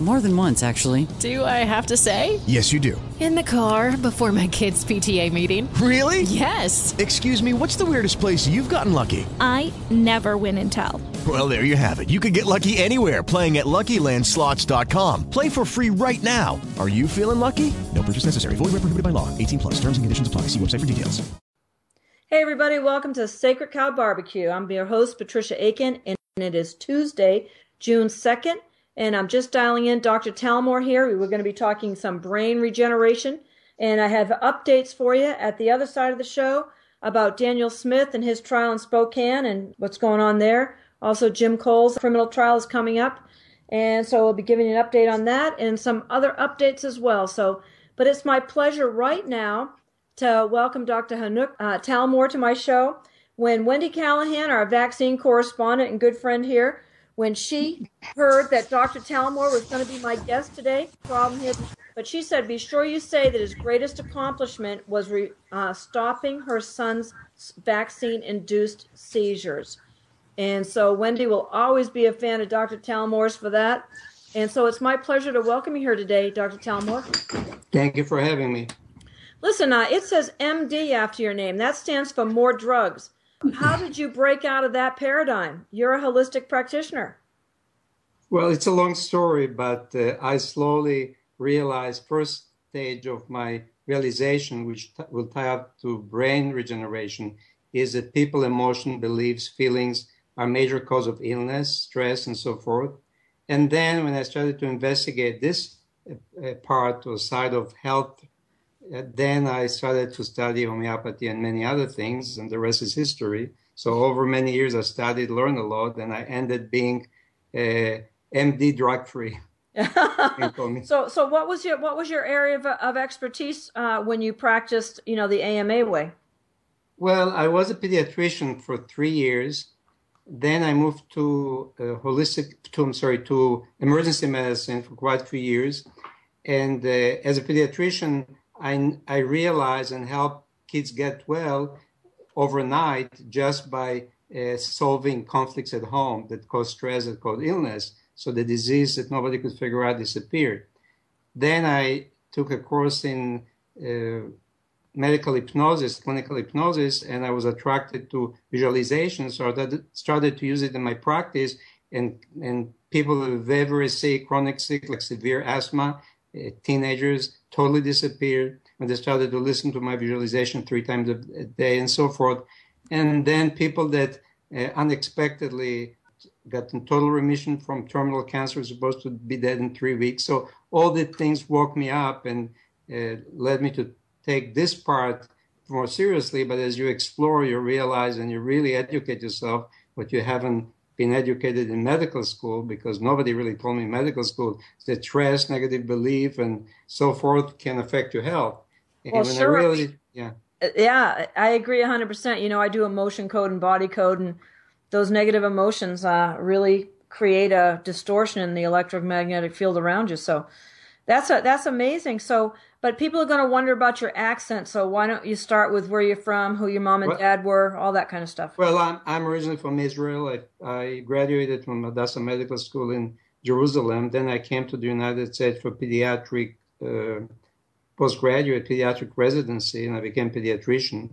More than once, actually. Do I have to say? Yes, you do. In the car before my kids' PTA meeting. Really? Yes. Excuse me, what's the weirdest place you've gotten lucky? I never win and tell. Well, there you have it. You can get lucky anywhere playing at LuckyLandSlots.com. Play for free right now. Are you feeling lucky? No purchase necessary. Void where prohibited by law. 18 plus. Terms and conditions apply. See website for details. Hey, everybody. Welcome to Sacred Cow Barbecue. I'm your host, Patricia Aiken, and it is Tuesday, June 2nd. And I'm just dialing in Dr. Talmor here. We were going to be talking some brain regeneration. And I have updates for you at the other side of the show about Daniel Smith and his trial in Spokane and what's going on there. Also, Jim Cole's criminal trial is coming up. And so we'll be giving you an update on that and some other updates as well. So, but it's my pleasure right now to welcome Dr. Hanoch uh, Talmor to my show. When Wendy Callahan, our vaccine correspondent and good friend here, when she heard that Dr. Talmor was going to be my guest today, problem hidden. But she said, be sure you say that his greatest accomplishment was re, uh, stopping her son's vaccine induced seizures. And so Wendy will always be a fan of Dr. Talmor's for that. And so it's my pleasure to welcome you here today, Dr. Talmor. Thank you for having me. Listen, uh, it says MD after your name. That stands for more drugs. How did you break out of that paradigm? You're a holistic practitioner. Well, it's a long story, but uh, I slowly realized first stage of my realization, which t- will tie up to brain regeneration, is that people, emotion, beliefs, feelings are major cause of illness, stress, and so forth. And then when I started to investigate this uh, part or side of health uh, then I started to study homeopathy and many other things, and the rest is history. So over many years, I studied, learned a lot, and I ended being uh, MD drug free. so, so what was your what was your area of, of expertise uh, when you practiced, you know, the AMA way? Well, I was a pediatrician for three years. Then I moved to uh, holistic, to I'm sorry, to emergency medicine for quite a few years. And uh, as a pediatrician, I, I realize and help kids get well overnight just by uh, solving conflicts at home that cause stress, that cause illness. So the disease that nobody could figure out disappeared. Then I took a course in uh, medical hypnosis, clinical hypnosis, and I was attracted to visualization. So I started to use it in my practice. And, and people who are very, very sick, chronic sick, like severe asthma, teenagers totally disappeared when they started to listen to my visualization three times a day and so forth. And then people that uh, unexpectedly got in total remission from terminal cancer supposed to be dead in three weeks. So all the things woke me up and uh, led me to take this part more seriously. But as you explore, you realize and you really educate yourself what you haven't been educated in medical school because nobody really told me in medical school that stress, negative belief, and so forth can affect your health. And well, sure. Really, yeah. Yeah, I agree 100%. You know, I do emotion code and body code, and those negative emotions uh, really create a distortion in the electromagnetic field around you. So that's a, that's amazing. So, but people are going to wonder about your accent. So why don't you start with where you're from, who your mom and well, dad were, all that kind of stuff? Well, I'm, I'm originally from Israel. I, I graduated from Hadassah Medical School in Jerusalem. Then I came to the United States for pediatric uh, postgraduate pediatric residency, and I became pediatrician.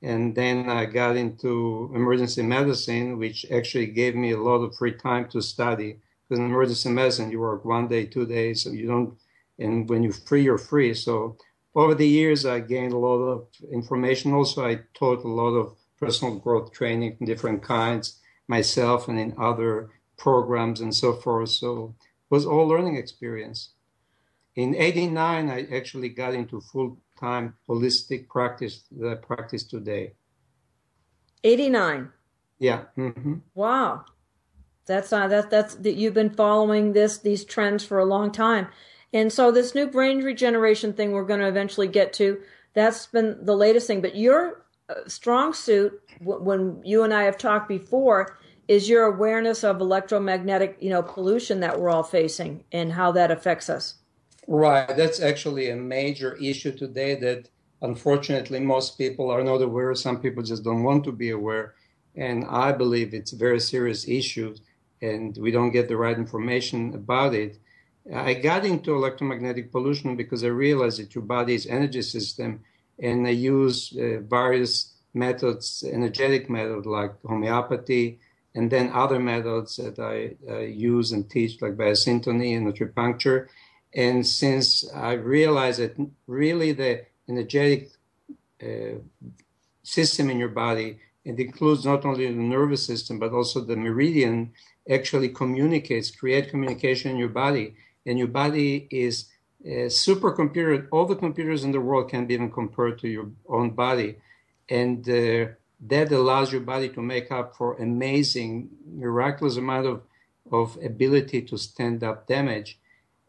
And then I got into emergency medicine, which actually gave me a lot of free time to study because in emergency medicine, you work one day, two days, so you don't, and when you're free, you're free. So over the years, I gained a lot of information. Also, I taught a lot of personal growth training in different kinds myself and in other programs and so forth. So it was all learning experience. In 89, I actually got into full-time holistic practice that I practice today. 89. Yeah. Mm-hmm. Wow. That's not, that that's that you've been following this these trends for a long time, and so this new brain regeneration thing we're going to eventually get to. That's been the latest thing. But your uh, strong suit, when you and I have talked before, is your awareness of electromagnetic, you know, pollution that we're all facing and how that affects us. Right. That's actually a major issue today that unfortunately, most people are not aware. Some people just don't want to be aware. And I believe it's a very serious issue and we don't get the right information about it. I got into electromagnetic pollution because I realized that your body's energy system and I use uh, various methods, energetic methods like homeopathy, and then other methods that I uh, use and teach like biosyntony and acupuncture. And since I realized that really the energetic uh, system in your body, it includes not only the nervous system, but also the meridian actually communicates, create communication in your body. And your body is a supercomputer. All the computers in the world can be even compared to your own body. And uh, that allows your body to make up for amazing, miraculous amount of, of ability to stand up damage.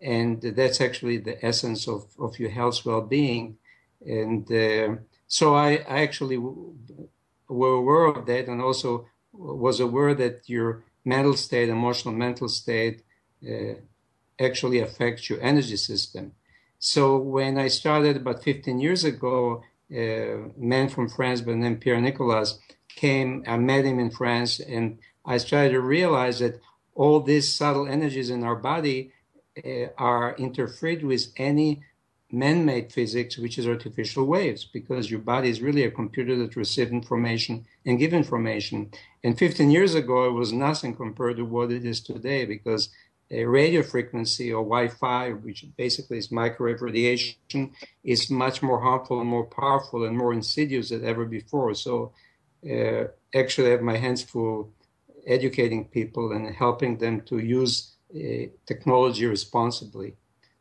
And that's actually the essence of, of your health well-being. And uh, so I, I actually were aware of that and also was aware that your mental state, emotional mental state, uh, actually affects your energy system. So when I started about 15 years ago, a man from France by the name Pierre Nicolas came. I met him in France, and I started to realize that all these subtle energies in our body uh, are interfered with any man-made physics, which is artificial waves, because your body is really a computer that receives information and give information. And 15 years ago, it was nothing compared to what it is today, because a radio frequency or Wi-Fi, which basically is microwave radiation, is much more harmful and more powerful and more insidious than ever before. So, uh, actually, I have my hands full educating people and helping them to use uh, technology responsibly.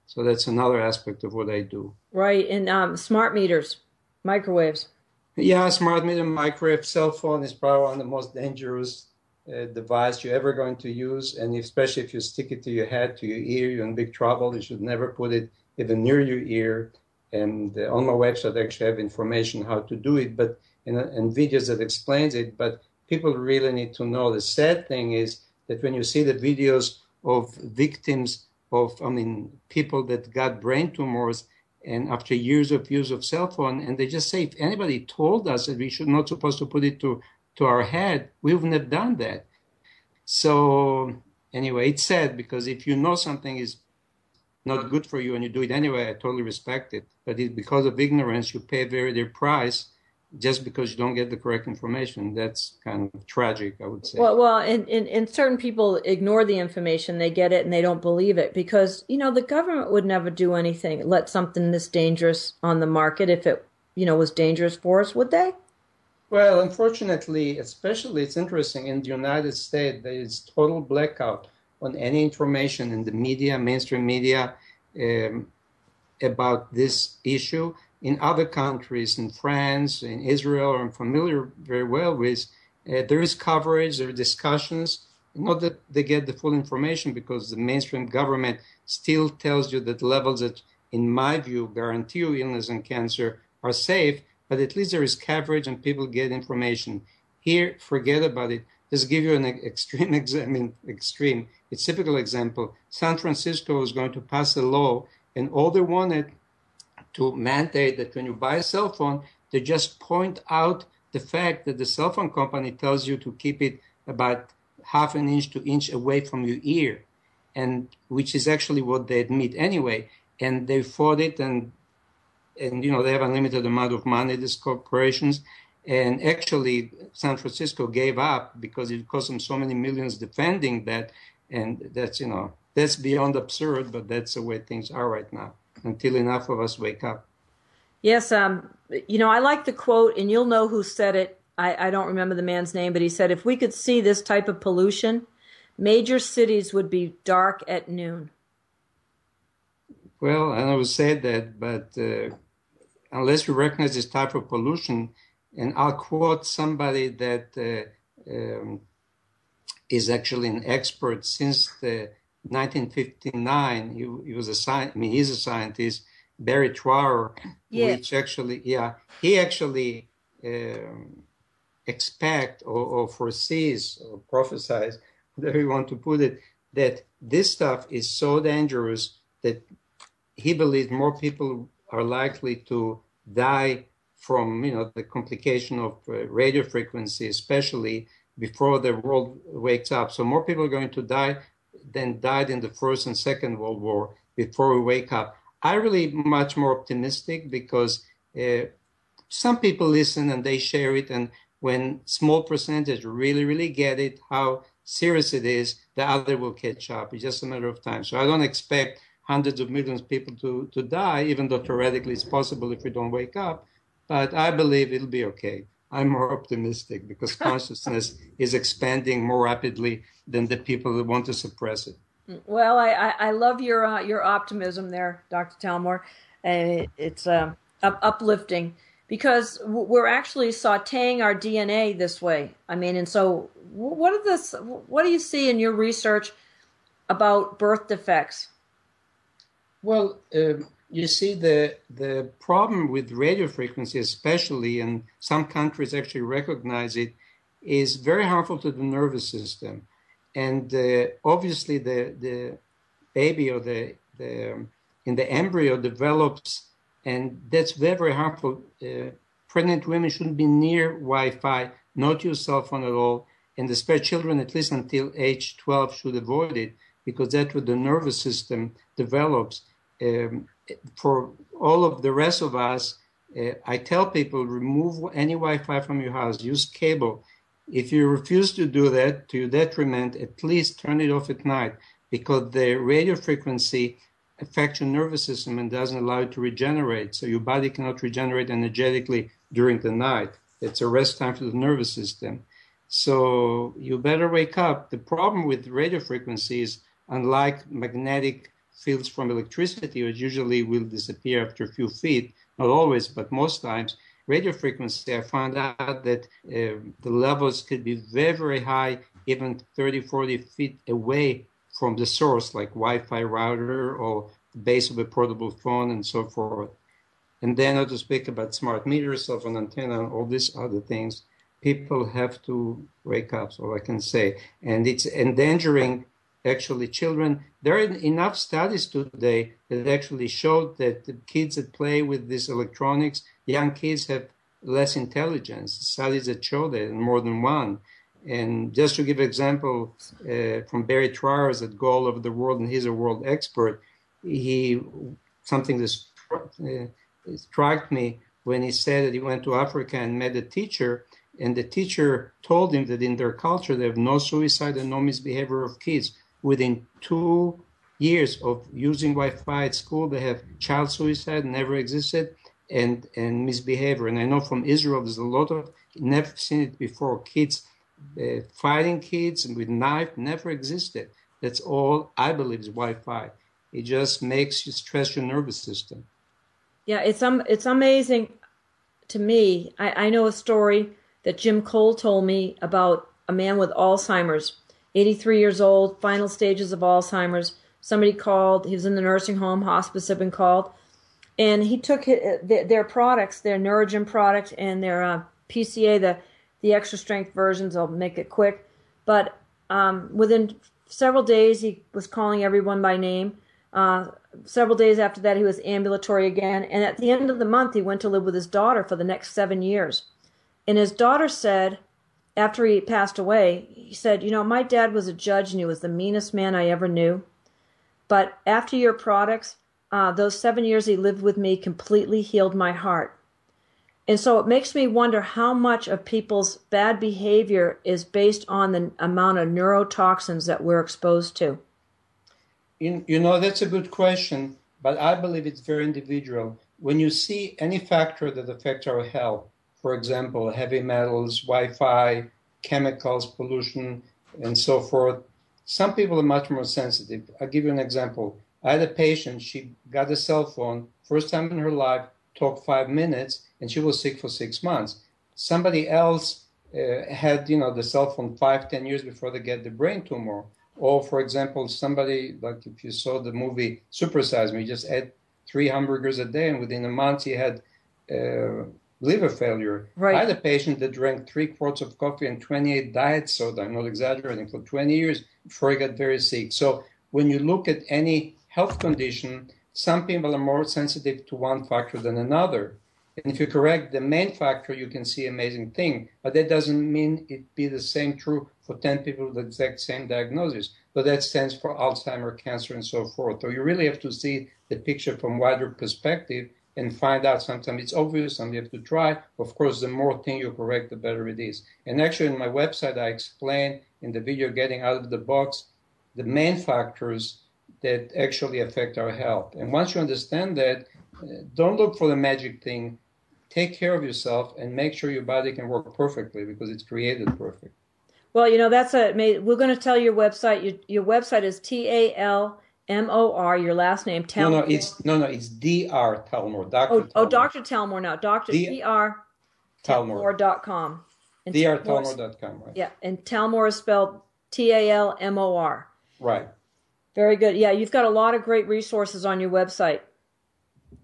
So that's another aspect of what I do. Right, and um, smart meters, microwaves. Yeah, smart meter, microwave, cell phone is probably one of the most dangerous uh, device you're ever going to use, and especially if you stick it to your head, to your ear, you're in big trouble. You should never put it even near your ear. And uh, on my website, I actually have information how to do it, but and, and videos that explains it. But people really need to know. The sad thing is that when you see the videos of victims of, I mean, people that got brain tumors and after years of use of cell phone, and they just say, if anybody told us that we should not supposed to put it to, to our head, we wouldn't have done that. So anyway, it's sad because if you know something is not good for you and you do it anyway, I totally respect it. But because of ignorance, you pay a very dear price just because you don't get the correct information. That's kind of tragic, I would say. Well, well, and, and, and certain people ignore the information. They get it and they don't believe it because, you know, the government would never do anything, let something this dangerous on the market if it, you know, was dangerous for us, would they? Well, unfortunately, especially it's interesting in the United States, there is total blackout on any information in the media, mainstream media, um, about this issue in other countries, in France, in Israel, I'm familiar very well with. Uh, there is coverage, there are discussions. Not that they get the full information because the mainstream government still tells you that levels that, in my view, guarantee you illness and cancer are safe, but at least there is coverage and people get information. Here, forget about it. Just give you an extreme, I mean, extreme, it's typical example. San Francisco is going to pass a law, and all they wanted to mandate that when you buy a cell phone, they just point out the fact that the cell phone company tells you to keep it about half an inch to inch away from your ear, and which is actually what they admit anyway. And they fought it, and and you know they have unlimited amount of money. These corporations, and actually San Francisco gave up because it cost them so many millions defending that, and that's you know that's beyond absurd, but that's the way things are right now until enough of us wake up. Yes, um, you know, I like the quote, and you'll know who said it. I, I don't remember the man's name, but he said, if we could see this type of pollution, major cities would be dark at noon. Well, I never said that, but uh, unless we recognize this type of pollution, and I'll quote somebody that uh, um, is actually an expert since the 1959, he, he was a scientist, I mean, he's a scientist, Barry Trower, yeah. which actually, yeah, he actually um, expect or, or, foresees or prophesies, whatever you want to put it, that this stuff is so dangerous that he believes more people are likely to die from you know the complication of uh, radio frequency, especially before the world wakes up. So more people are going to die than died in the first and second World War before we wake up. I really much more optimistic because uh, some people listen and they share it, and when small percentage really really get it how serious it is, the other will catch up. It's just a matter of time. So I don't expect hundreds of millions of people to, to die, even though theoretically it's possible if we don't wake up. But I believe it'll be okay. I'm more optimistic because consciousness is expanding more rapidly than the people that want to suppress it. Well, I, I, love your uh, your optimism there, Dr. Talmor. and it's uh, up, uplifting because we're actually sautéing our DNA this way. I mean, and so what are this? What do you see in your research about birth defects? Well, uh, you see, the the problem with radio frequency, especially, and some countries actually recognize it, is very harmful to the nervous system, and uh, obviously the the baby or the the um, in the embryo develops, and that's very very harmful. Uh, pregnant women shouldn't be near Wi-Fi, not use cell phone at all, and the spare children at least until age 12 should avoid it because that's what the nervous system develops. Um, for all of the rest of us, uh, I tell people remove any Wi-Fi from your house, use cable. If you refuse to do that, to your detriment, at least turn it off at night because the radio frequency affects your nervous system and doesn't allow it to regenerate. So your body cannot regenerate energetically during the night. It's a rest time for the nervous system. So you better wake up. The problem with radio frequencies, unlike magnetic fields from electricity, which usually will disappear after a few feet, not always, but most times, radio frequency, I found out that uh, the levels could be very, very high, even 30, 40 feet away from the source, like Wi-Fi router or the base of a portable phone and so forth. And then not to speak about smart meters, cell phone antenna, and all these other things. People have to wake up, so I can say. And it's endangering actually children. There are enough studies today that actually showed that the kids that play with these electronics, young kids have less intelligence. Studies that show that, and more than one. And just to give an example uh, from Barry Trower's at Go All Over the World, and he's a world expert, he something that uh, struck me when he said that he went to Africa and met a teacher, and the teacher told him that in their culture they have no suicide and no misbehavior of kids within two years of using Wi-Fi at school, they have child suicide never existed and and misbehavior. And I know from Israel, there's a lot of never seen it before. Kids uh, fighting kids with knife never existed. That's all I believe is Wi-Fi. It just makes you stress your nervous system. Yeah, it's um, it's amazing to me. I, I know a story that Jim Cole told me about a man with Alzheimer's 83 years old, final stages of Alzheimer's. Somebody called. He was in the nursing home. Hospice had been called, and he took their products, their Neurogen product, and their uh, PCA, the the extra strength versions. I'll make it quick, but um, within several days, he was calling everyone by name. Uh, several days after that, he was ambulatory again, and at the end of the month, he went to live with his daughter for the next seven years. And his daughter said, after he passed away, he said, You know, my dad was a judge and he was the meanest man I ever knew. But after your products, uh, those seven years he lived with me completely healed my heart. And so it makes me wonder how much of people's bad behavior is based on the amount of neurotoxins that we're exposed to. You, you know, that's a good question, but I believe it's very individual. When you see any factor that affects our health, for example, heavy metals, Wi Fi, chemicals, pollution, and so forth. Some people are much more sensitive. I'll give you an example. I had a patient, she got a cell phone, first time in her life, talked five minutes, and she was sick for six months. Somebody else uh, had, you know, the cell phone five, ten years before they get the brain tumor. Or, for example, somebody, like if you saw the movie Supersize Me, just ate three hamburgers a day, and within a month he had uh, liver failure. Right. I had a patient that drank three quarts of coffee and 28 diet soda, I'm not exaggerating, for 20 years before he got very sick. So when you look at any health condition, some people are more sensitive to one factor than another. And if you correct the main factor, you can see amazing thing. But that doesn't mean it be the same true for 10 people with the exact same diagnosis. So that stands for Alzheimer, cancer, and so forth. So you really have to see the picture from wider perspective and find out. Sometimes it's obvious, sometimes you have to try. Of course, the more thing you correct, the better it is. And actually, in my website, I explain in the video "Getting Out of the Box" the main factors that actually affect our health. And once you understand that, uh, don't look for the magic thing take care of yourself and make sure your body can work perfectly because it's created perfect. Well, you know that's a. We're going to tell your website. Your, your website is T A L M O R. Your last name. Talmor. No, no, it's no, no, it's D R Talmor. Doctor. Oh, oh, Doctor Talmor now. Doctor D R Talmor dot com. drtalmor.com. Right. Yeah, and Talmor is spelled T A L M O R. Right. Very good. Yeah, you've got a lot of great resources on your website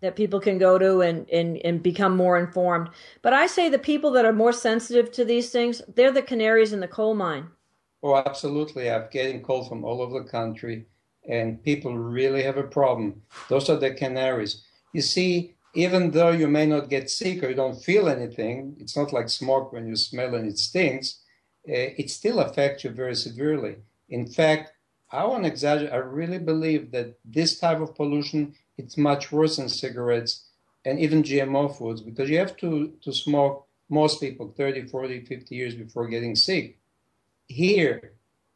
that people can go to and, and, and become more informed. But I say the people that are more sensitive to these things, they're the canaries in the coal mine. Oh, absolutely. I'm getting calls from all over the country, and people really have a problem. Those are the canaries. You see, even though you may not get sick or you don't feel anything, it's not like smoke when you smell and it stinks, uh, it still affects you very severely. In fact, I want to exaggerate. I really believe that this type of pollution it's much worse than cigarettes and even GMO foods because you have to, to smoke most people 30, 40, 50 years before getting sick. Here,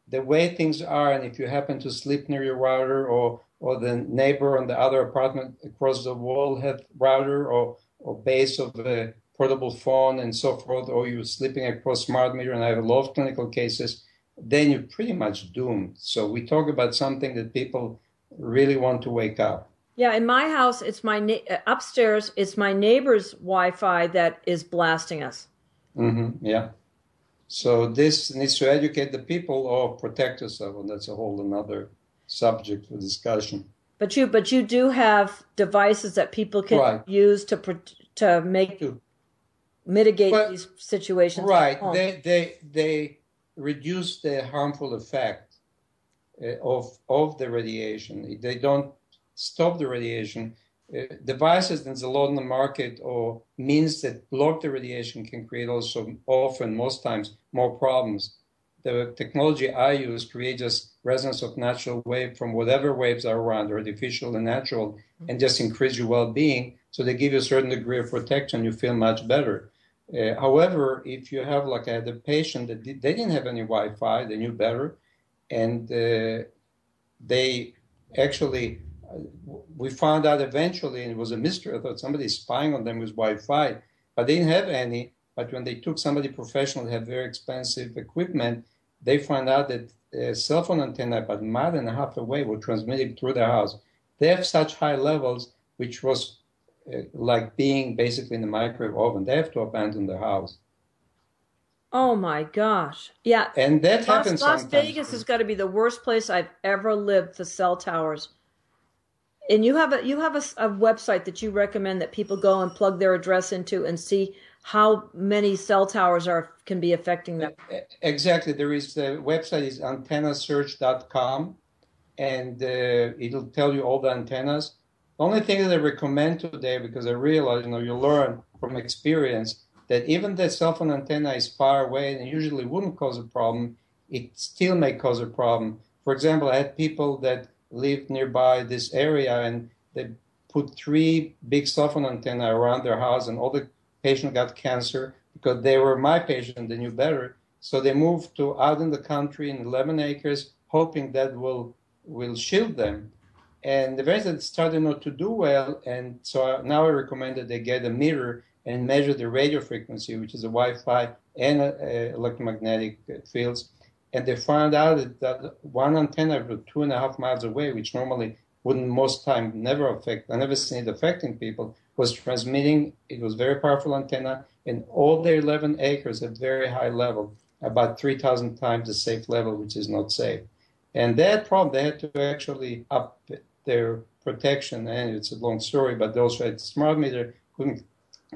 the way things are, and if you happen to sleep near your router or, or the neighbor on the other apartment across the wall have router or, or base of a portable phone and so forth, or you're sleeping across smart meter, and I have a lot of clinical cases, then you're pretty much doomed. So we talk about something that people really want to wake up. Yeah, in my house, it's my na- uh, upstairs. It's my neighbor's Wi-Fi that is blasting us. Mm-hmm, yeah. So this needs to educate the people or protect yourself, and that's a whole another subject for discussion. But you, but you do have devices that people can right. use to to make mitigate but, these situations. Right. They they they reduce the harmful effect uh, of of the radiation. They don't stop the radiation. Uh, devices that's a lot in the market or means that block the radiation can create also often, most times, more problems. The technology I use creates just resonance of natural wave from whatever waves are around, artificial and natural, and just increase your well-being. So they give you a certain degree of protection. You feel much better. Uh, however, if you have like I had a patient that they didn't have any Wi-Fi, they knew better, and uh, they actually we found out eventually, and it was a mystery. I thought somebody spying on them with Wi-Fi, but they didn't have any. But when they took somebody professional, who had very expensive equipment, they found out that a cell phone antenna about a mile and a half away were transmitting through their house. They have such high levels, which was uh, like being basically in the microwave oven. They have to abandon their house. Oh my gosh! Yeah, and that Las, happens. Las Vegas has got to be the worst place I've ever lived for cell towers and you have a you have a, a, website that you recommend that people go and plug their address into and see how many cell towers are can be affecting them. Exactly. There is the website is antennasearch.com, and uh, it'll tell you all the antennas. The only thing that I recommend today, because I realize you know you learn from experience that even the cell phone antenna is far away and usually wouldn't cause a problem, it still may cause a problem. For example, I had people that lived nearby this area and they put three big cell phone antenna around their house and all the patients got cancer because they were my patient they knew better. So they moved to out in the country in 11 acres hoping that will will shield them. And the it started not to do well and so now i recommend that they get a meter and measure the radio frequency which is a wi-fi and uh, electromagnetic fields and they found out that one antenna was two and a half miles away, which normally wouldn't most time never affect, I never seen it affecting people, was transmitting. It was very powerful antenna, and all their 11 acres at very high level, about 3,000 times the safe level, which is not safe. And that problem, they had to actually up their protection, and it's a long story, but those had smart meter couldn't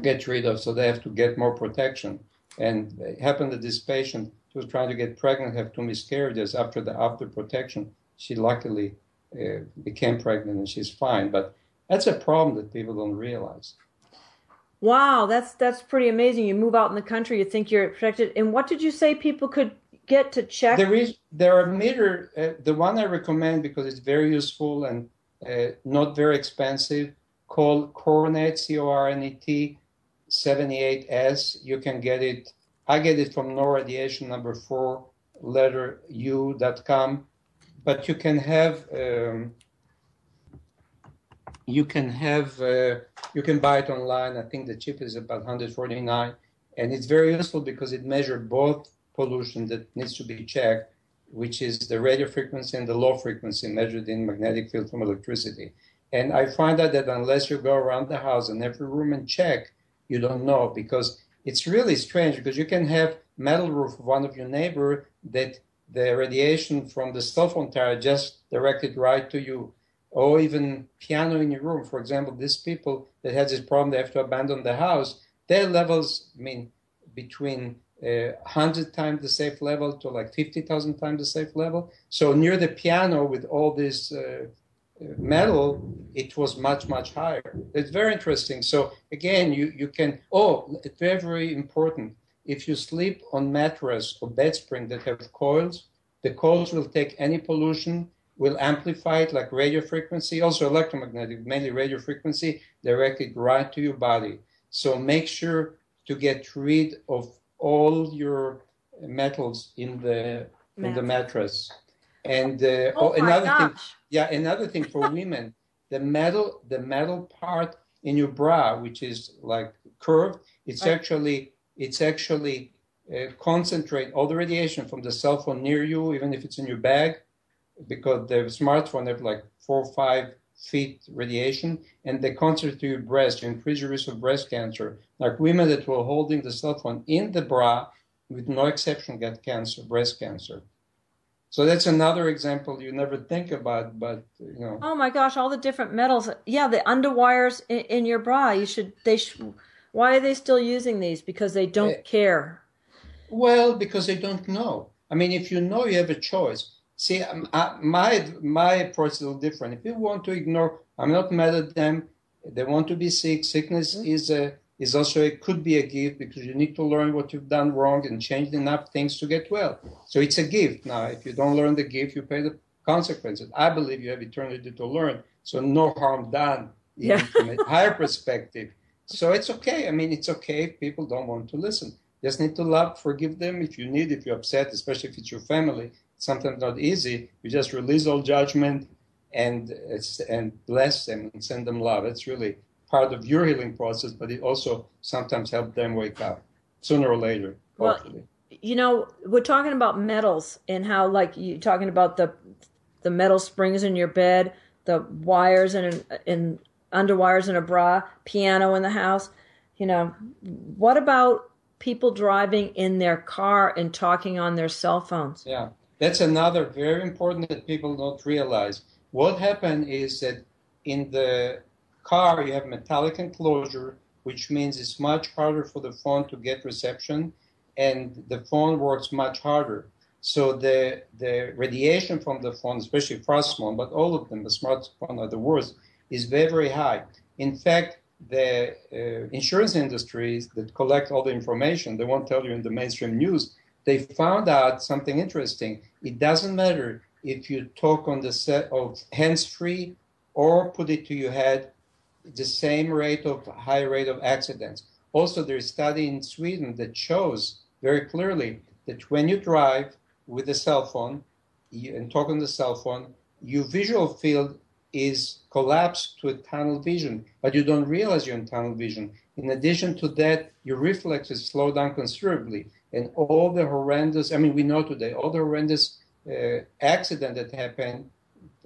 get rid of, so they have to get more protection. And it happened that this patient she was trying to get pregnant, have two miscarriages after the after protection. She luckily uh, became pregnant and she's fine. But that's a problem that people don't realize. Wow, that's that's pretty amazing. You move out in the country, you think you're protected. And what did you say people could get to check? There is there are meter. Uh, the one I recommend because it's very useful and uh, not very expensive. Called Cornet C O R N E T 78S. You can get it. I get it from No Radiation number four letter u.com. But you can have um, you can have uh, you can buy it online. I think the chip is about 149, and it's very useful because it measures both pollution that needs to be checked, which is the radio frequency and the low frequency measured in magnetic field from electricity. And I find out that unless you go around the house in every room and check, you don't know because it's really strange because you can have metal roof of one of your neighbor that the radiation from the cell phone tower just directed right to you or even piano in your room. For example, these people that had this problem, they have to abandon the house. Their levels, I mean, between uh, 100 times the safe level to like 50,000 times the safe level. So near the piano with all this uh, metal, it was much, much higher. It's very interesting. So again, you, you can, oh, it's very, very important. If you sleep on mattress or bed spring that have coils, the coils will take any pollution will amplify it like radio frequency, also electromagnetic, mainly radio frequency, directed right to your body. So make sure to get rid of all your metals in the in the mattress. And uh, oh, oh another gosh. thing, yeah, another thing for women, the metal the metal part in your bra, which is like curved, it's Right. actually it's actually uh, concentrate all the radiation from the cell phone near you, even if it's in your bag, because the smartphone have like four or five feet radiation, and they concentrate to your breast, you increase your risk of breast cancer. Like women that were holding the cell phone in the bra, with no exception, get cancer, breast cancer. So that's another example you never think about, but you know. Oh my gosh, all the different metals. Yeah, the underwires in, in your bra. You should. They. Sh- why are they still using these? Because they don't Eh, care. Well, because they don't know. I mean, if you know, you have a choice. See, um, I, my my approach is a little different. If you want to ignore, I'm not mad at them. They want to be sick. Sickness is a is also it could be a gift because you need to learn what you've done wrong and change enough things to get well. So it's a gift. Now, if you don't learn the gift, you pay the consequences. I believe you have eternity to learn. So no harm done, even Yeah. from a higher perspective. So it's okay. I mean, it's okay if people don't want to listen. Just need to love, forgive them if you need, if you're upset, especially if it's your family. It's sometimes not easy. You just release all judgment and and bless them and send them love. It's really part of your healing process, but it also sometimes helps them wake up sooner or later, Well, hopefully. You know, we're talking about metals and how, like, you're talking about the the metal springs in your bed, the wires in in underwires in a bra, piano in the house. You know, what about people driving in their car and talking on their cell phones? Yeah, that's another very important that people don't realize. What happened is that in the car you have metallic enclosure, which means it's much harder for the phone to get reception, and the phone works much harder. So the the radiation from the phone, especially fast phone, but all of them, the smartphone are the worst, is very very high. In fact, the uh, insurance industries that collect all the information, they won't tell you in the mainstream news. They found out something interesting. It doesn't matter if you talk on the set of hands-free or put it to your head, the same rate of high rate of accidents. Also, there's a study in Sweden that shows very clearly that when you drive with a cell phone you, and talk on the cell phone, your visual field is collapsed to a tunnel vision, but you don't realize you're in tunnel vision. In addition to that, your reflexes slow down considerably, and all the horrendous—I mean, we know today all the horrendous uh, accident that happened,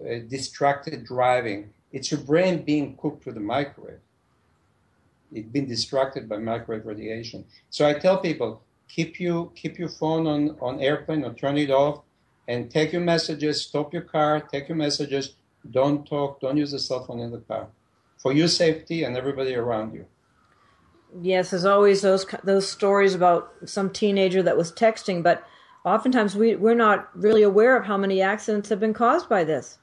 uh, distracted driving. It's your brain being cooked with a microwave. It's been distracted by microwave radiation. So I tell people keep you keep your phone on on airplane or turn it off, and take your messages. Stop your car. Take your messages. Don't talk. Don't use the cell phone in the car, for your safety and everybody around you. Yes, there's always those those stories about some teenager that was texting, but oftentimes we we're not really aware of how many accidents have been caused by this.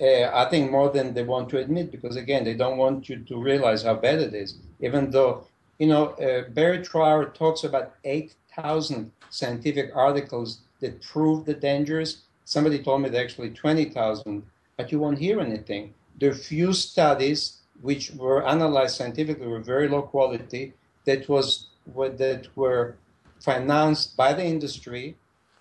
Uh, I think more than they want to admit, because again, they don't want you to realize how bad it is. Even though You know, uh, Barry Trower talks about 8,000 scientific articles that prove the dangers. Somebody told me that actually 20,000, but you won't hear anything. There are few studies which were analyzed scientifically were very low quality that was that were financed by the industry,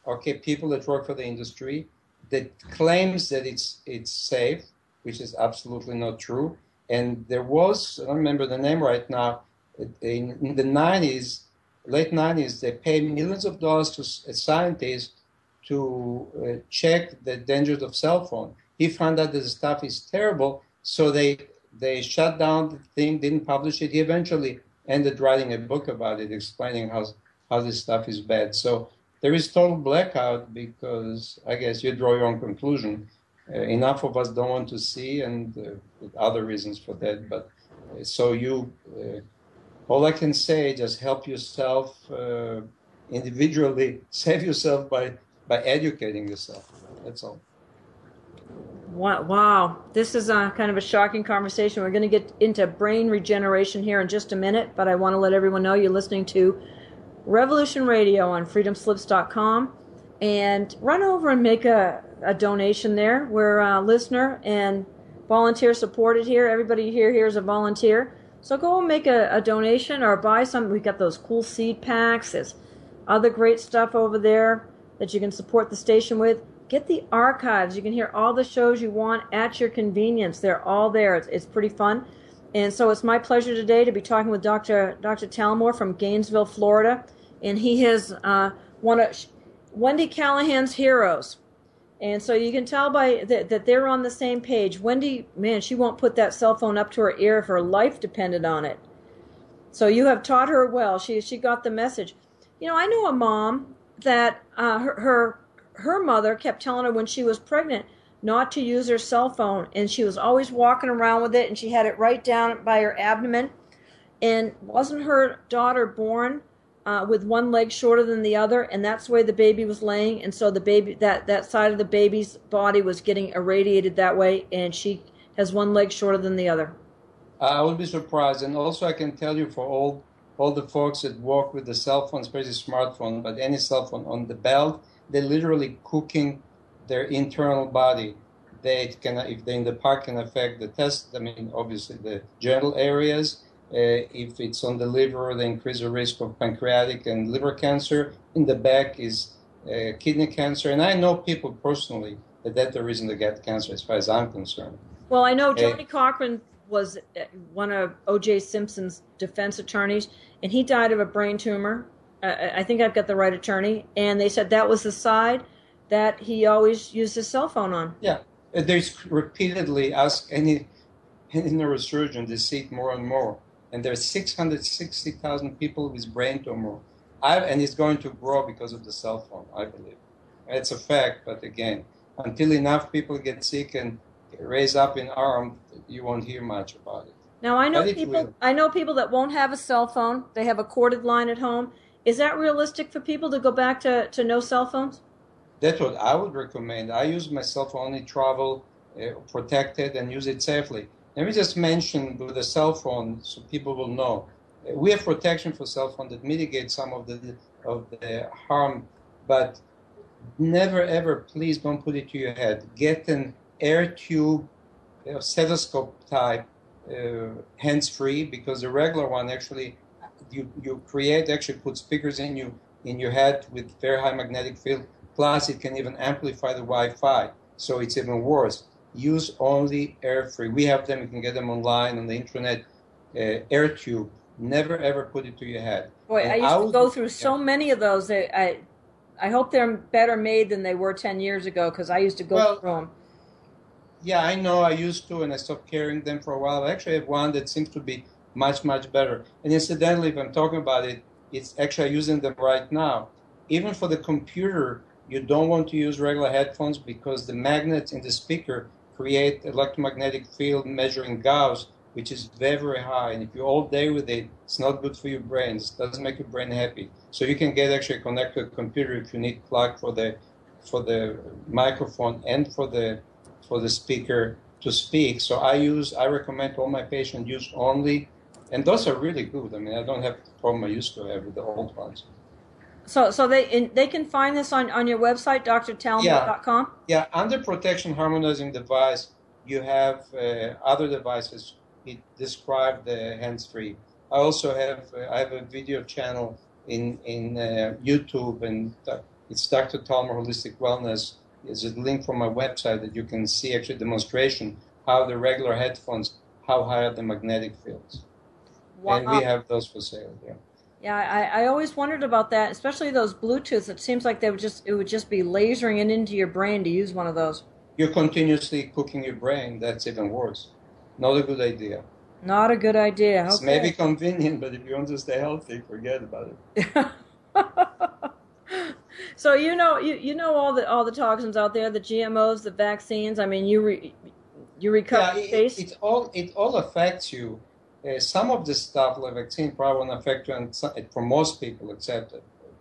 okay, people that work for the industry that claims that it's it's safe, which is absolutely not true. And there was I don't remember the name right now. In, in the 90s, late 90s, they paid millions of dollars to scientists to uh, check the dangers of cell phone. He found out that the stuff is terrible, so they they shut down the thing, didn't publish it. He eventually ended writing a book about it, explaining how how this stuff is bad. So there is total blackout because I guess you draw your own conclusion. Uh, enough of us don't want to see, and uh, other reasons for that. But uh, so you, uh, all I can say, just help yourself uh, individually, save yourself by by educating yourself. That's all. Wow, this is a kind of a shocking conversation. We're going to get into brain regeneration here in just a minute, but I want to let everyone know you're listening to Revolution Radio on freedomslips.com and run over and make a, a donation there. We're a listener and volunteer supported here. Everybody here here is a volunteer. So go and make a, a donation or buy some. We've got those cool seed packs. There's other great stuff over there that you can support the station with. Get the archives. You can hear all the shows you want at your convenience. They're all there. It's, it's pretty fun. And so it's my pleasure today to be talking with Dr. Dr. Talmor from Gainesville, Florida. And he is uh, one of Wendy Callahan's heroes. And so you can tell by that, that they're on the same page. Wendy, man, she won't put that cell phone up to her ear if her life depended on it. So you have taught her well. She she got the message. You know, I know a mom that uh, her, her her mother kept telling her when she was pregnant not to use her cell phone and she was always walking around with it and she had it right down by her abdomen and wasn't her daughter born uh, with one leg shorter than the other and that's way the baby was laying and so the baby that that side of the baby's body was getting irradiated that way and she has one leg shorter than the other i would be surprised and also i can tell you for all all the folks that walk with the cell phone especially smartphone but any cell phone on the belt they're literally cooking their internal body. They can, if they're in the park, can affect the test. I mean, obviously the genital areas. Uh, if it's on the liver, they increase the risk of pancreatic and liver cancer. In the back is uh, kidney cancer, and I know people personally that that's the reason they get cancer, as far as I'm concerned. Well, I know Johnnie uh, Cochran was uh, one of O.J. Simpson's defense attorneys, and he died of a brain tumor I think I've got the right attorney, and they said that was the side that he always used his cell phone on. Yeah, there's repeatedly asked any any neurosurgeon to see it more and more, and there's 660,000 people with brain tumor, I, and it's going to grow because of the cell phone. I believe it's a fact, but again, until enough people get sick and raise up in arm, you won't hear much about it. Now I know people. I know people that won't have a cell phone. They have a corded line at home is that realistic for people to go back to, to no cell phones? That's what I would recommend. I use my cell phone only travel uh, protected and use it safely. Let me just mention with the cell phone so people will know. Uh, we have protection for cell phone that mitigates some of the of the harm, but never ever please don't put it to your head. Get an air tube, a stethoscope type, uh, hands free because the regular one actually you, you create actually put speakers in you in your head with very high magnetic field. Plus, it can even amplify the Wi-Fi, so it's even worse. Use only air free. We have them. You can get them online on the internet. Uh, air tube. Never ever put it to your head. Boy, and I used I to go through so many of those. I, I, I hope they're better made than they were ten years ago because I used to go well, through them. Yeah, I know. I used to, and I stopped carrying them for a while. I actually have one that seems to be much, much better. And incidentally, if I'm talking about it, it's actually using them right now. Even for the computer, you don't want to use regular headphones because the magnets in the speaker create electromagnetic field measuring Gauss, which is very, very high. And if you're all day with it, it's not good for your brain. It doesn't make your brain happy. So you can get actually connected to a computer if you need plug for the for the microphone and for the for the speaker to speak. So I use I recommend all my patients use only and those are really good. I mean, I don't have the problem I used to have with the old ones. So, so they in, they can find this on, on your website, drtalmor.com? Yeah. yeah, under protection harmonizing device, you have uh, other devices. It describe the hands-free. I also have uh, I have a video channel in in uh, YouTube, and it's Dr. Talmor Holistic Wellness. Is a link from my website that you can see actually demonstration how the regular headphones how high are the magnetic fields, wow. and we have those for sale. Yeah. Yeah, I, I always wondered about that, especially those Bluetooths. It seems like they would just it would just be lasering it into your brain to use one of those. You're continuously cooking your brain. That's even worse. Not a good idea. Not a good idea. Okay. It's maybe convenient, but if you want to stay healthy, forget about it. so you know you, you know all the all the toxins out there, the GMOs, the vaccines. I mean, you re, you recover yeah, it, it, all it all affects you. Uh, some of the stuff like vaccine probably won't affect you, and some, for most people, except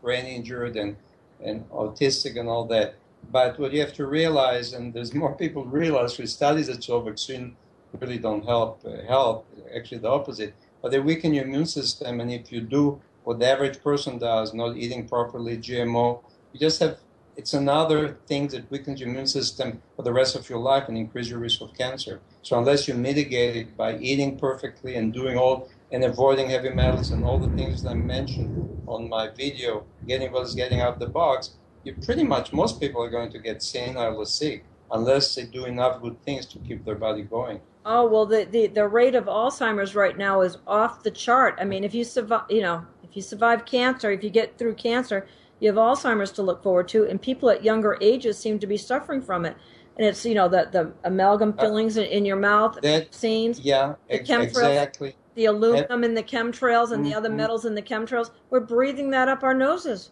brain injured and and autistic and all that. But what you have to realize, and there's more people realize with studies that show vaccine really don't help uh, help. Actually, the opposite. But they weaken your immune system, and if you do what the average person does, not eating properly, GMO, you just have it's another thing that weakens your immune system for the rest of your life and increase your risk of cancer. So unless you mitigate it by eating perfectly and doing all and avoiding heavy metals and all the things that I mentioned on my video, getting what is getting out of the box, you pretty much most people are going to get senile or sick unless they do enough good things to keep their body going. Oh well, the, the the rate of Alzheimer's right now is off the chart. I mean, if you survive, you know, if you survive cancer, if you get through cancer, you have Alzheimer's to look forward to, and people at younger ages seem to be suffering from it. And it's you know the the amalgam uh, fillings uh, in your mouth, that, vaccines, yeah, the chemtrails, exactly. The aluminum in the chemtrails and mm-hmm. the other mm-hmm. metals in the chemtrails. We're breathing that up our noses.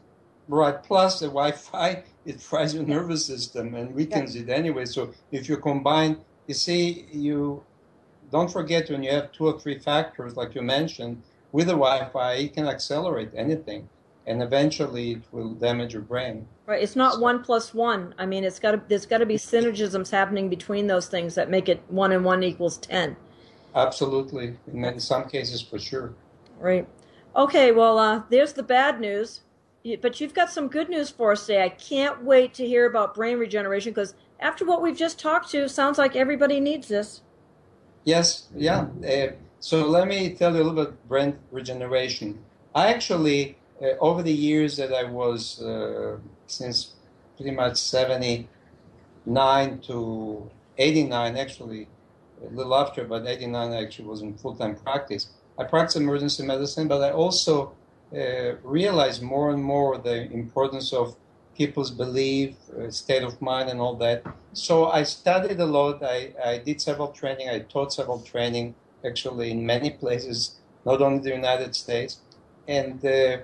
Right. Plus the Wi-Fi, it fries your nervous system and weakens yeah. it anyway. So if you combine you see, you don't forget when you have two or three factors, like you mentioned, with the Wi-Fi, it can accelerate anything, and eventually it will damage your brain. Right. It's not so. one plus one. I mean, it's got to, there's got to be synergisms happening between those things that make it one and one equals ten. Absolutely. and In some cases, for sure. Right. Okay. Well, uh, there's the bad news, but you've got some good news for us today. I can't wait to hear about brain regeneration because after what we've just talked to, sounds like everybody needs this. Yes, yeah. Uh, so let me tell you a little bit brain regeneration. I actually, uh, over the years that I was, uh, since pretty much 79 to 89, actually, a little after, but 89 I actually was in full time practice. I practiced emergency medicine, but I also uh, realized more and more the importance of people's belief, uh, state of mind, and all that. So I studied a lot. I, I did several training. I taught several training actually in many places, not only the United States. And uh,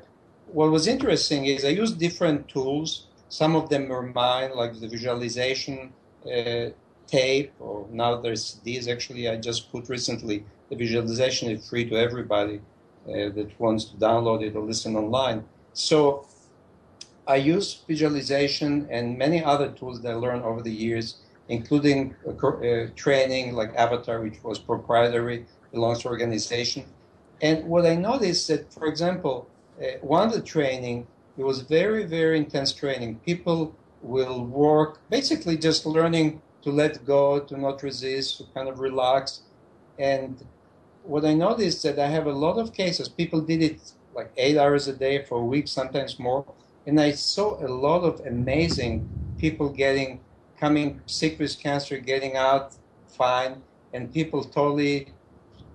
what was interesting is I used different tools. Some of them were mine, like the visualization uh, tape, or now there's these. Actually, I just put recently the visualization is free to everybody uh, that wants to download it or listen online. So I use visualization and many other tools that I learned over the years, including uh, training like Avatar, which was proprietary, belongs to organization. And what I noticed that, for example, uh, Uh, one of the training, it was very, very intense training. People will work basically just learning to let go, to not resist, to kind of relax. And what I noticed that I have a lot of cases, people did it like eight hours a day for a week, sometimes more and I saw a lot of amazing people getting coming sick with cancer, getting out fine, and people totally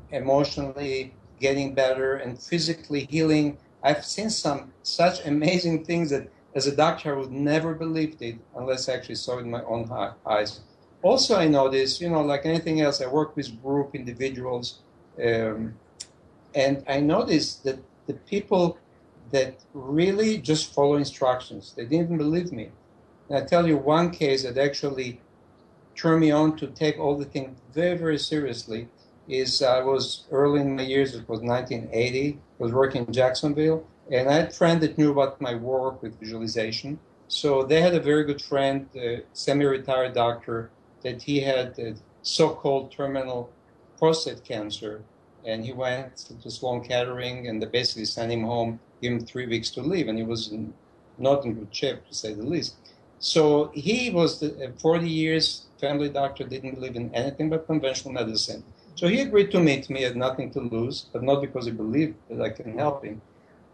emotionally getting better and physically healing. I've seen some such amazing things that as a doctor I would never believed it unless I actually saw it in my own eyes. Also, I noticed, you know, like anything else, I work with group individuals, um, and I noticed that the people that really just follow instructions. They didn't believe me. And I tell you one case that actually turned me on to take all the things very, very seriously is uh, I was early in my years, it was 1980, I was working in Jacksonville, and I had a friend that knew about my work with visualization. So they had a very good friend, a semi-retired doctor, that he had so-called terminal prostate cancer, and he went to Sloan Kettering, and they basically sent him home, gave him three weeks to live, and he was in, not in good shape, to say the least. So he was the, uh, 40 years family doctor, didn't believe in anything but conventional medicine. So he agreed to meet me, had nothing to lose, but not because he believed that I can help him.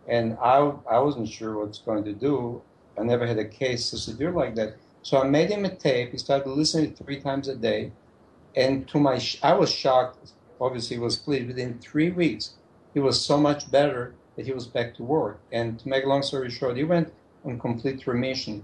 And I, I wasn't sure what going to do. I never had a case so severe like that. So I made him a tape. He started listening three times a day. And to my, I was shocked. Obviously, he was pleased. Within three weeks, he was so much better that he was back to work. And to make a long story short, he went on complete remission.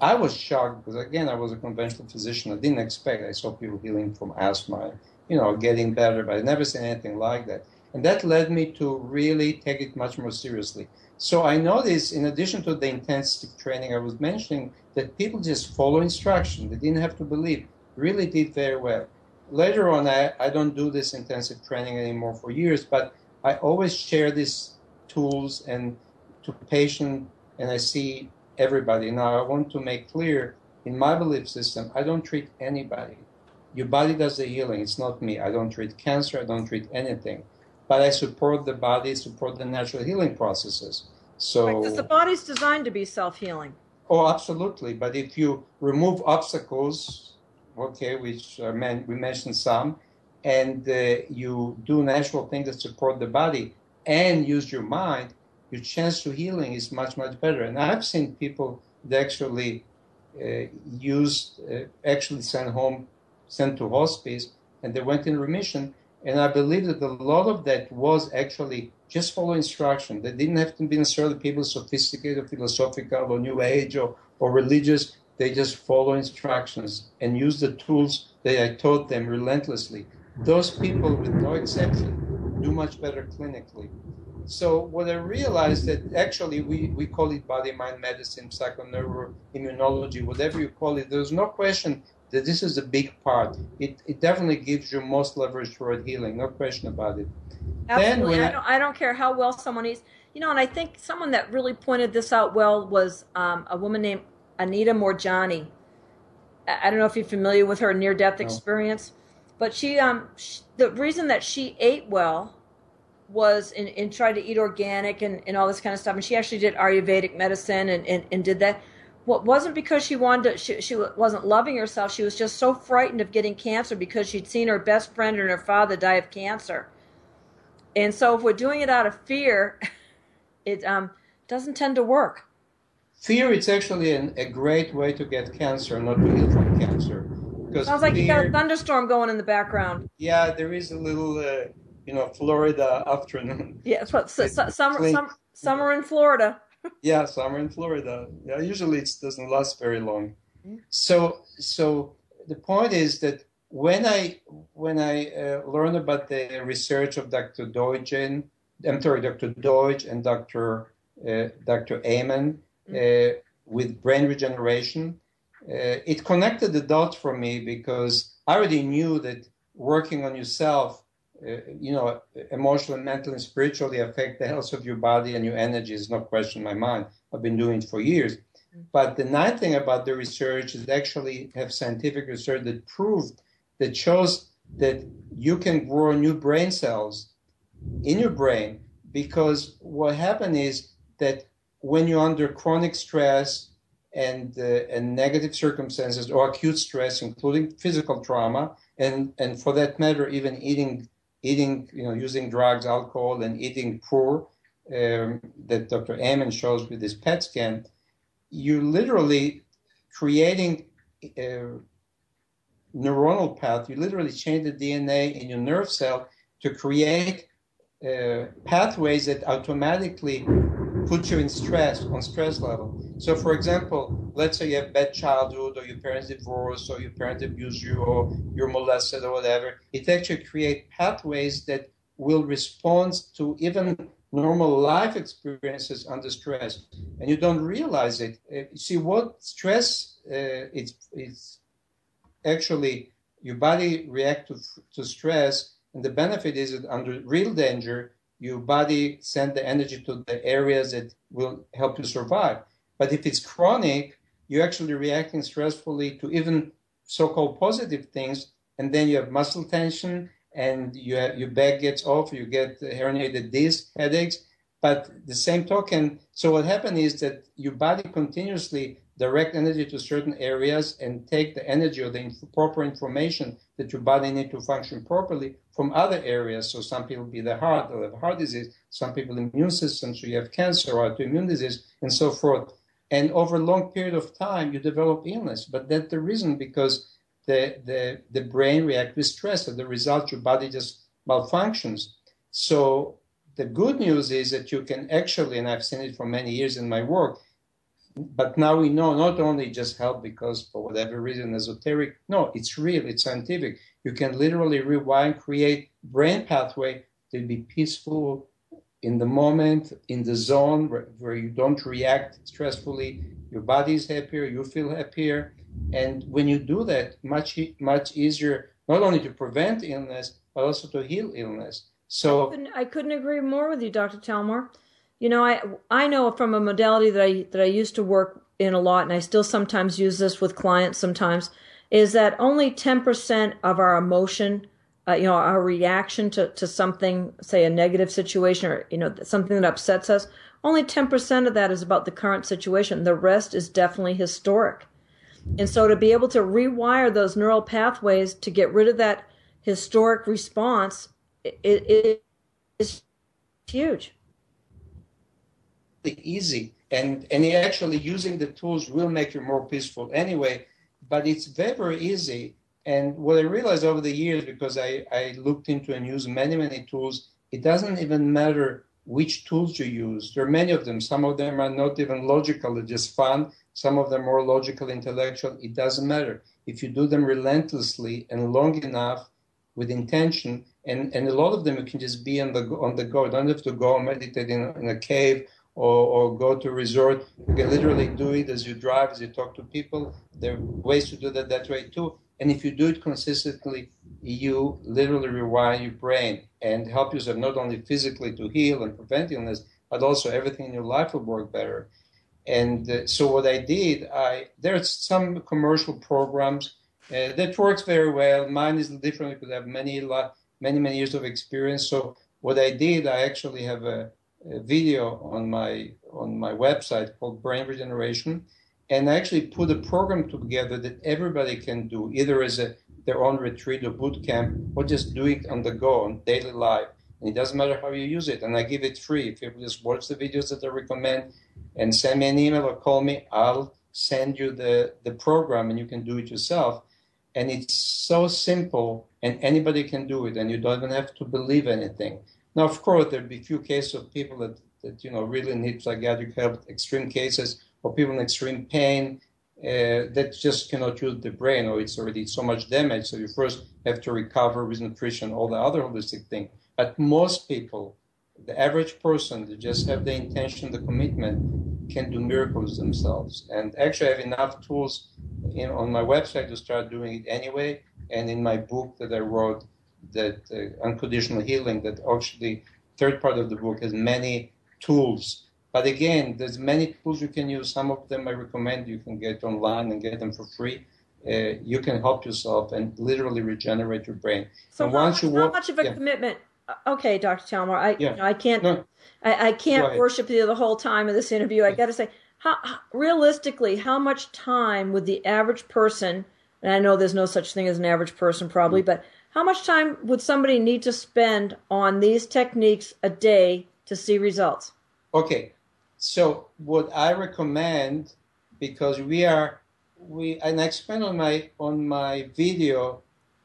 I was shocked because, again, I was a conventional physician. I didn't expect. I saw people healing from asthma, you know, getting better, but I never seen anything like that. And that led me to really take it much more seriously. So I noticed, in addition to the intensive training I was mentioning, that people just follow instruction. They didn't have to believe. Really did very well. Later on, I, I don't do this intensive training anymore for years, but I always share these tools and to patient, and I see everybody. Now, I want to make clear, in my belief system, I don't treat anybody. Your body does the healing. It's not me. I don't treat cancer. I don't treat anything but I support the body, support the natural healing processes. So because the body's designed to be self-healing. Oh, absolutely. But if you remove obstacles, okay, which uh, man, we mentioned some, and uh, you do natural things that support the body and use your mind, your chance to healing is much much better. And I've seen people that actually uh, used, uh, actually sent home, sent to hospice, and they went in remission and I believe that a lot of that was actually just follow instruction. They didn't have to be necessarily people sophisticated, philosophical, or new age, or, or religious. They just follow instructions and use the tools that I taught them relentlessly. Those people, with no exception, do much better clinically. So what I realized that actually we, we call it body mind medicine, psychoneuroimmunology, whatever you call it, there's no question that this is a big part. It, it definitely gives you most leverage toward healing, no question about it. Absolutely. I, I, don't, I don't care how well someone is. You know, and I think someone that really pointed this out well was um, a woman named Anita Moorjani. I don't know if you're familiar with her near death no. experience, but she, um, she, the reason that she ate well was and, and tried to eat organic and, and all this kind of stuff. And she actually did Ayurvedic medicine and, and, and did that what wasn't because she wanted to, she, she wasn't loving herself she was just so frightened of getting cancer because she'd seen her best friend and her father die of cancer. And so if we're doing it out of fear it um, doesn't tend to work. Fear is actually an, a great way to get cancer not to heal from cancer because sounds like fear, you got a thunderstorm going in the background. Yeah there is a little uh, you know florida afternoon. Yeah so, so, so, summer, summer, summer in florida yeah, summer in Florida. Yeah, usually it doesn't last very long. So, so the point is that when I when I uh, learned about the research of Dr. Deutschen, I'm sorry, Dr. Deutsch and Dr. Uh, Dr. Amen uh, with brain regeneration, uh, it connected the dots for me because I already knew that working on yourself you know, emotionally, mentally, and spiritually affect the health of your body and your energy is no question in my mind. I've been doing it for years. But the nice thing about the research is actually have scientific research that proved that shows that you can grow new brain cells in your brain because what happened is that when you're under chronic stress and uh, and negative circumstances or acute stress, including physical trauma, and and for that matter, even eating eating, you know, using drugs, alcohol, and eating poor um, that Dr. Amen shows with this PET scan, you're literally creating a neuronal path. You literally change the DNA in your nerve cell to create uh, pathways that automatically put you in stress, on stress level. So, for example, let's say you have bad childhood, or your parents divorced, or your parents abuse you, or you're molested, or whatever. It actually creates pathways that will respond to even normal life experiences under stress, and you don't realize it. Uh, see what stress? Uh, it's it's actually your body react to, to stress, and the benefit is that under real danger your body send the energy to the areas that will help you survive. But if it's chronic, you're actually reacting stressfully to even so-called positive things, and then you have muscle tension, and you have, your back gets off, you get herniated disc, headaches. But the same token, so what happened is that your body continuously direct energy to certain areas and take the energy or the inf- proper information that your body need to function properly from other areas. So some people be the heart or have heart disease, some people immune system, so you have cancer or autoimmune disease and so forth. And over a long period of time, you develop illness. But that's the reason because the, the, the brain reacts with stress. As a result, your body just malfunctions. So the good news is that you can actually, and I've seen it for many years in my work, but now we know not only just help because for whatever reason esoteric no it's real it's scientific. You can literally rewind create brain pathway to be peaceful in the moment in the zone where, where you don't react stressfully. Your body is happier you feel happier. And when you do that much much easier not only to prevent illness but also to heal illness. So I couldn't, I couldn't agree more with you dr talmor you know, I I know from a modality that I that I used to work in a lot, and I still sometimes use this with clients. Sometimes is that only ten percent of our emotion, uh, you know, our reaction to to something, say a negative situation or you know something that upsets us. Only ten percent of that is about the current situation. The rest is definitely historic. And so to be able to rewire those neural pathways to get rid of that historic response, it, it is huge easy. And and actually using the tools will make you more peaceful anyway. But it's very very easy. And what i realized over the years because i i looked into and used many many tools it doesn't even matter which tools you use. There are many of them. Some of them are not even logical they're just fun. Some of them are more logical intellectual. It doesn't matter. If you do them relentlessly and long enough with intention and and a lot of them you can just be on the on the go. You don't have to go meditate in, in a cave or, or go to resort. You can literally do it as you drive, as you talk to people. There are ways to do that that way too. And if you do it consistently, you literally rewire your brain and help yourself not only physically to heal and prevent illness, but also everything in your life will work better. And uh, so what I did, I there's some commercial programs uh, that works very well. Mine is different because I have many many many years of experience. So what I did, I actually have a video on my on my website called Brain Regeneration, and I actually put a program together that everybody can do, either as a their own retreat or boot camp, or just do it on the go on daily life. And it doesn't matter how you use it, and I give it free. If you just watch the videos that I recommend and send me an email or call me, I'll send you the, the program and you can do it yourself. And it's so simple and anybody can do it and you don't even have to believe anything. Now, of course, there'll be few cases of people that, that you know really need psychiatric help, extreme cases, or people in extreme pain uh, that just cannot use the brain, or it's already so much damage. So you first have to recover with nutrition, all the other holistic thing. But most people, the average person that just have the intention, the commitment, can do miracles themselves. And actually, I have enough tools in, on my website to start doing it anyway. And in my book that I wrote, that uh, unconditional healing that actually third part of the book has many tools but again there's many tools you can use some of them i recommend you can get online and get them for free uh, you can help yourself and literally regenerate your brain so and how, once you how much of a yeah. commitment uh, okay dr talmor i yeah. you know, i can't no. i, I can't worship you the whole time of this interview i gotta say how, realistically how much time would the average person and i know there's no such thing as an average person probably mm-hmm. but how much time would somebody need to spend on these techniques a day to see results? Okay, so what I recommend, because we are, we and I explain on my on my video,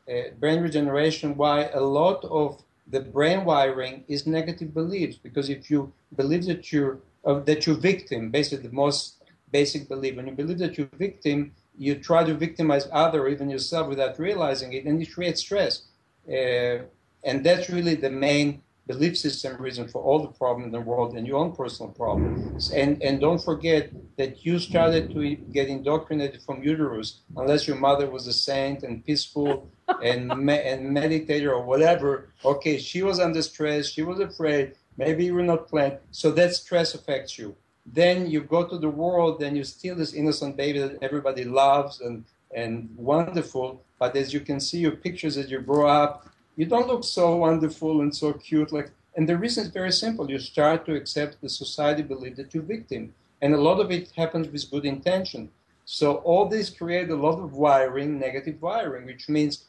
uh, brain regeneration, why a lot of the brain wiring is negative beliefs. Because if you believe that you're uh, that you're victim, basically the most basic belief, when you believe that you're victim, you try to victimize other, even yourself, without realizing it, and you create stress. Uh, and that's really the main belief system reason for all the problems in the world and your own personal problems. And and don't forget that you started to get indoctrinated from uterus, unless your mother was a saint and peaceful and me- and meditator or whatever. Okay, she was under stress, she was afraid. Maybe you were not planned, so that stress affects you then you go to the world and you steal this innocent baby that everybody loves and and wonderful but as you can see your pictures as you grow up You don't look so wonderful and so cute. Like, and the reason is very simple. You start to accept the society belief that you're victim, and a lot of it happens with good intention. So all this create a lot of wiring, negative wiring, which means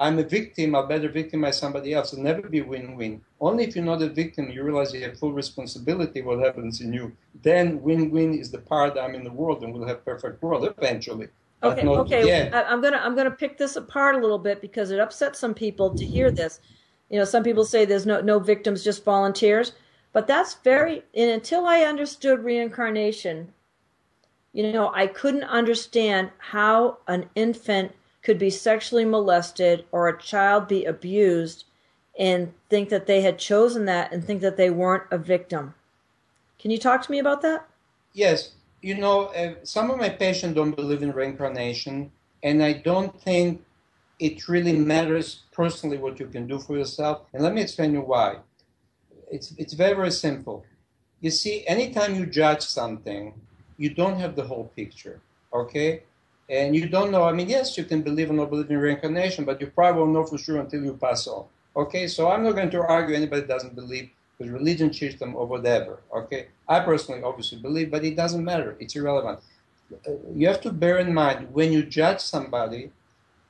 I'm a victim, I'll better victimize somebody else. It'll never be win-win. Only if you're not a victim, you realize you have full responsibility what happens in you. Then win-win is the paradigm in the world, and we'll have perfect world eventually. Okay, okay. I'm gonna I'm gonna pick this apart a little bit because it upsets some people to hear this. You know, some people say there's no no victims, just volunteers. But that's very and until I understood reincarnation, you know, I couldn't understand how an infant could be sexually molested or a child be abused and think that they had chosen that and think that they weren't a victim. Can you talk to me about that? Yes you know, uh, some of my patients don't believe in reincarnation, and I don't think it really matters personally what you can do for yourself. And let me explain you why. It's it's very very simple. You see, anytime you judge something, you don't have the whole picture. Okay, and you don't know. I mean, yes, you can believe or not believe in reincarnation, but you probably won't know for sure until you pass on. Okay, so I'm not going to argue anybody doesn't believe because religion system or whatever. Okay, I personally obviously believe, but it doesn't matter. It's irrelevant. You have to bear in mind when you judge somebody,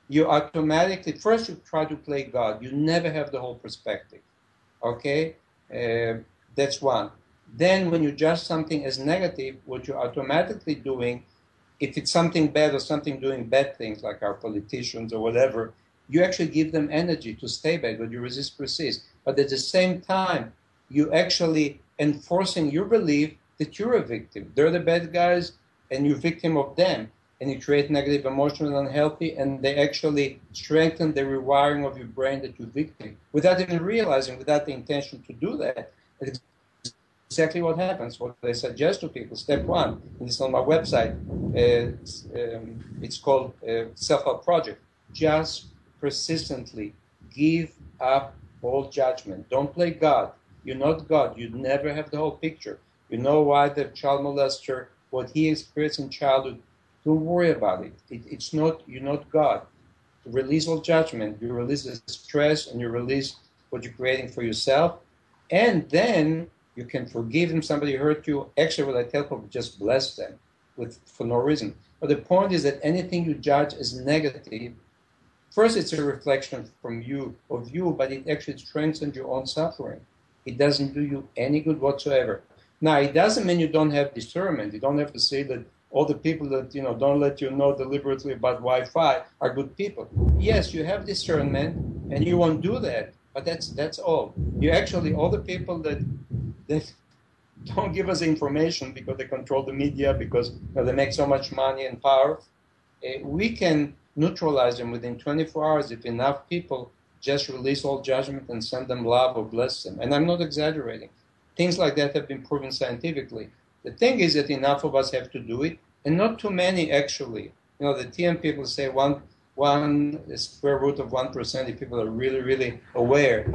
you automatically first you try to play God. You never have the whole perspective. Okay, uh, that's one. Then when you judge something as negative, what you're automatically doing, if it's something bad or something doing bad things like our politicians or whatever, you actually give them energy to stay bad, but you resist persist. But at the same time, you actually enforcing your belief that you're a victim. They're the bad guys, and you're victim of them. And you create negative emotional unhealthy, and they actually strengthen the rewiring of your brain that you're victim without even realizing, without the intention to do that. It's exactly what happens. What I suggest to people. Step one, and it's on my website. Uh, it's, um, it's, called uh, Self Help Project. Just persistently give up all judgment. Don't play God you're not God. You never have the whole picture. You know why the child molester, what he experienced in childhood. Don't worry about it. it it's not you're not God. Release all judgment. You release the stress and you release what you're creating for yourself. And then you can forgive them. Somebody hurt you. Actually, what I tell people, just bless them with for no reason. But the point is that anything you judge as negative, first it's a reflection from you of you, but it actually strengthens your own suffering. It doesn't do you any good whatsoever. Now, it doesn't mean you don't have discernment. You don't have to say that all the people that you know don't let you know deliberately about Wi-Fi are good people. Yes, you have discernment, and you won't do that. But that's that's all. You actually all the people that that don't give us information because they control the media because you know, they make so much money and power. Uh, we can neutralize them within 24 hours if enough people just release all judgment and send them love or bless them. And I'm not exaggerating. Things like that have been proven scientifically. The thing is that enough of us have to do it, and not too many actually. You know, the TM people say one one square root of one percent if people are really, really aware.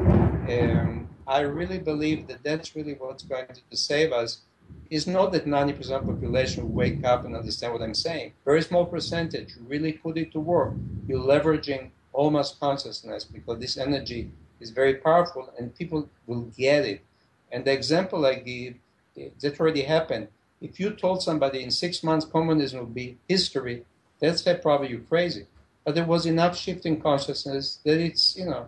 Um, I really believe that that's really what's going to save us. Is not that 90% of the population will wake up and understand what I'm saying. Very small percentage really put it to work. You're leveraging almost consciousness because this energy is very powerful and people will get it. And the example I give, that already happened. If you told somebody in six months communism will be history, they'd say probably you're crazy. But there was enough shift in consciousness that it's, you know,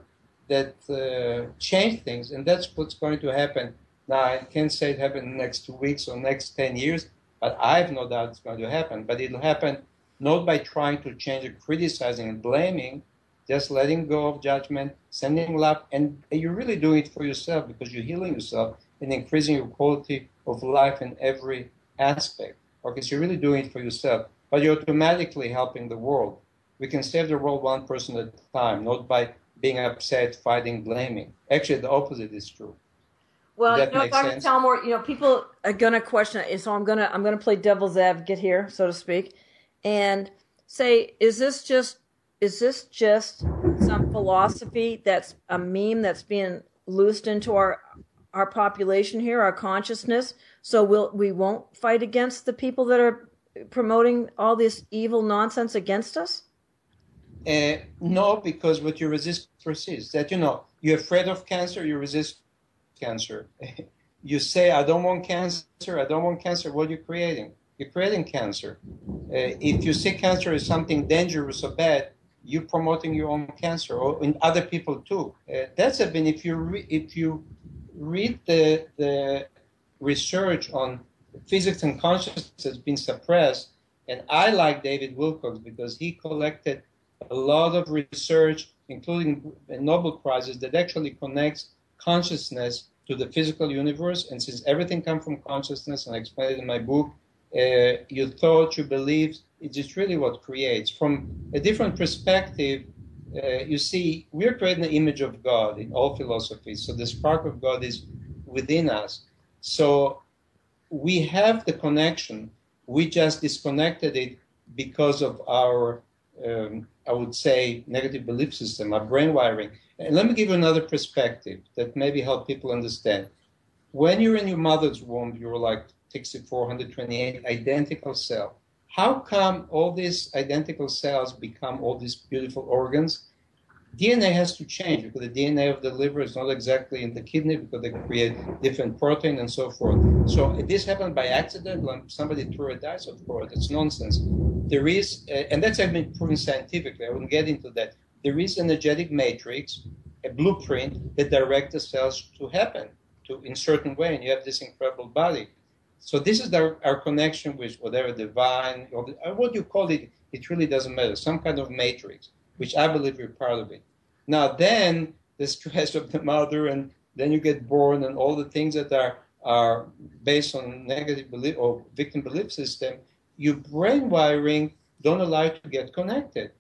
that uh, changed things. And that's what's going to happen. Now, I can't say it happened next two weeks or next 10 years, but I have no doubt it's going to happen. But it'll happen not by trying to change or criticizing and blaming, just letting go of judgment, sending love, and you're really doing it for yourself because you're healing yourself and increasing your quality of life in every aspect. Okay, so you're really doing it for yourself, but you're automatically helping the world. We can save the world one person at a time, not by being upset, fighting, blaming. Actually, the opposite is true. Well, you know, Dr. Sense? Talmor, you know, people are gonna question it, so I'm gonna I'm gonna play devil's advocate here, so to speak, and say, is this just is this just some philosophy that's a meme that's being loosed into our our population here, our consciousness, so we'll we won't fight against the people that are promoting all this evil nonsense against us? Uh, no, because what you resist persists. That you know, you're afraid of cancer, you resist cancer. you say, "I don't want cancer. I don't want cancer." What are you creating? You're creating cancer. Uh, if you see cancer as something dangerous or bad, you're promoting your own cancer or in other people too. Uh, that's been if you re- if you read the the research on physics and consciousness has been suppressed, and I like David Wilcock because he collected a lot of research, including Nobel prizes, that actually connects consciousness to the physical universe. And since everything comes from consciousness, and I explain it in my book, uh, you thought, you believed, it's just really what creates. From a different perspective, uh, you see, we're creating the image of God in all philosophies. So the spark of God is within us. So we have the connection. We just disconnected it because of our, um, I would say, negative belief system, our brain wiring. And let me give you another perspective that maybe help people understand. When you're in your mother's womb, you're like 6428 identical cell. How come all these identical cells become all these beautiful organs? DNA has to change because the DNA of the liver is not exactly in the kidney because they create different protein and so forth. So this happened by accident when somebody threw a dice, of course. It's nonsense. There is, uh, and that's been proven scientifically. I wouldn't get into that. There is an energetic matrix, a blueprint that directs the cells to happen to in certain way, and you have this incredible body. So this is our, our connection with whatever divine or the, what you call it. It really doesn't matter. Some kind of matrix which I believe we're part of it. Now, then the stress of the mother, and then you get born, and all the things that are are based on negative belief or victim belief system, your brain wiring don't allow you to get connected,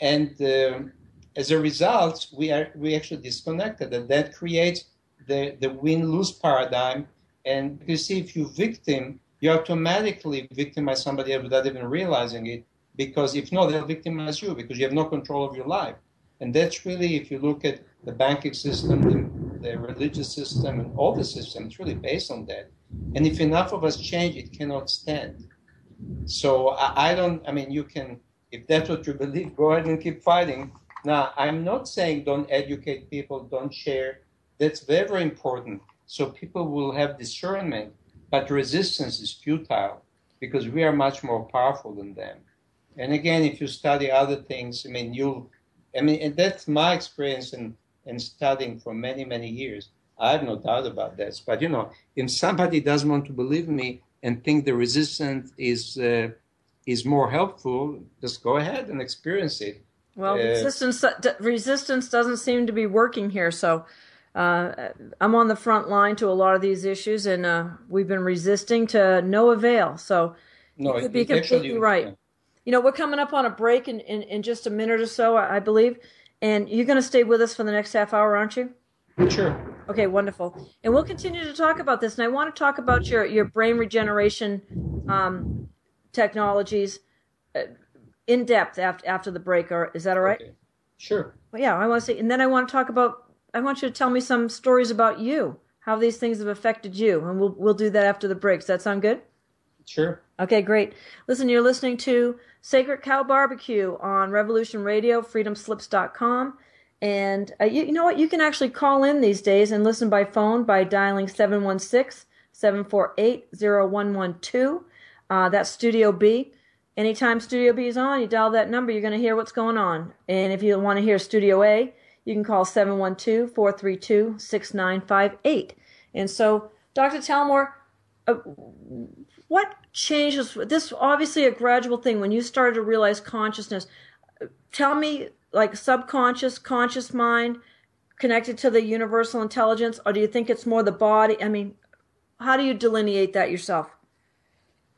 and um, as a result, we are we actually disconnected, and that creates the the win lose paradigm. And you see, if you victim, you automatically victimize somebody without even realizing it because if not, they'll victimize you because you have no control of your life. And that's really, if you look at the banking system, the, the religious system, and all the systems, really based on that. And if enough of us change, it cannot stand. So I, I don't, I mean, you can, if that's what you believe, go ahead and keep fighting. Now, I'm not saying don't educate people, don't share. That's very, very important. So people will have discernment, but resistance is futile because we are much more powerful than them. And again, if you study other things, I mean, you'll, I mean, and that's my experience in, in studying for many, many years. I have no doubt about this. But, you know, if somebody doesn't want to believe me and think the resistance is, uh, is more helpful, just go ahead and experience it. Well, uh, resistance, resistance doesn't seem to be working here. So uh, I'm on the front line to a lot of these issues, and uh, we've been resisting to no avail. So no, you could be completely actually, right. You know, we're coming up on a break in, in, in just a minute or so, I, believe. And you're going to stay with us for the next half hour, aren't you? Sure. Okay, wonderful. And we'll continue to talk about this. And I want to talk about your, your brain regeneration um, technologies uh, in depth after, after the break. Or is that all right? Okay. Sure. Well, yeah, I want to say, and then I want to talk about, I want you to tell me some stories about you, how these things have affected you. And we'll, we'll do that after the break. Does that sound good? Sure. Okay, great. Listen, you're listening to Sacred Cow Barbecue on Revolution Radio, freedomslips.com. And uh, you, you, know what? You can actually call in these days and listen by phone by dialing 716 748 0112. Uh, that's Studio B. Anytime Studio B is on, you dial that number, you're going to hear what's going on. And if you want to hear Studio A, you can call 712 432 6958. And so, Dr. Talmor, uh, what changes this obviously a gradual thing. When you started to realize consciousness tell me like subconscious conscious mind connected to the universal intelligence or do you think it's more the body? I mean how do you delineate that yourself?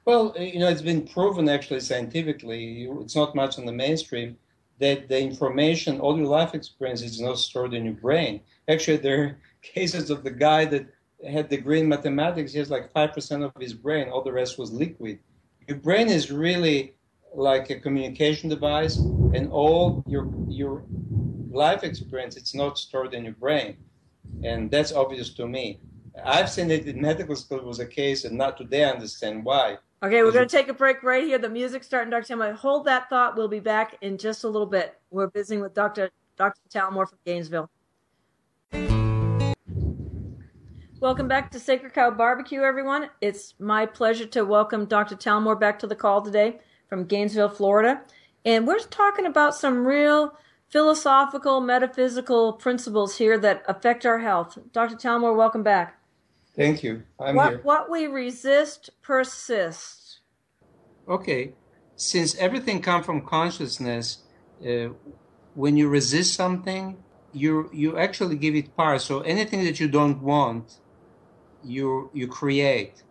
Well you know it's been proven actually scientifically it's not much in the mainstream that the information all your life experience is not stored in your brain. Actually there are cases of the guy that had degree in mathematics, he has like 5% of his brain, all the rest was liquid. Your brain is really like a communication device, and all your, your life experience, it's not stored in your brain. And that's obvious to me. I've seen it in medical school was a case, and not today I understand why. Okay, we're going to take a break right here. The music's starting, Dr. Talmor. Hold that thought. We'll be back in just a little bit. We're visiting with Dr. Dr. Talmor from Gainesville. Welcome back to Sacred Cow Barbecue, everyone. It's my pleasure to welcome Dr. Talmor back to the call today from Gainesville, Florida. And we're talking about some real philosophical, metaphysical principles here that affect our health. Dr. Talmor, welcome back. Thank you. I'm what, here. What we resist persists. Okay. Since everything comes from consciousness, uh, when you resist something, you you actually give it power. So anything that you don't want, you you create.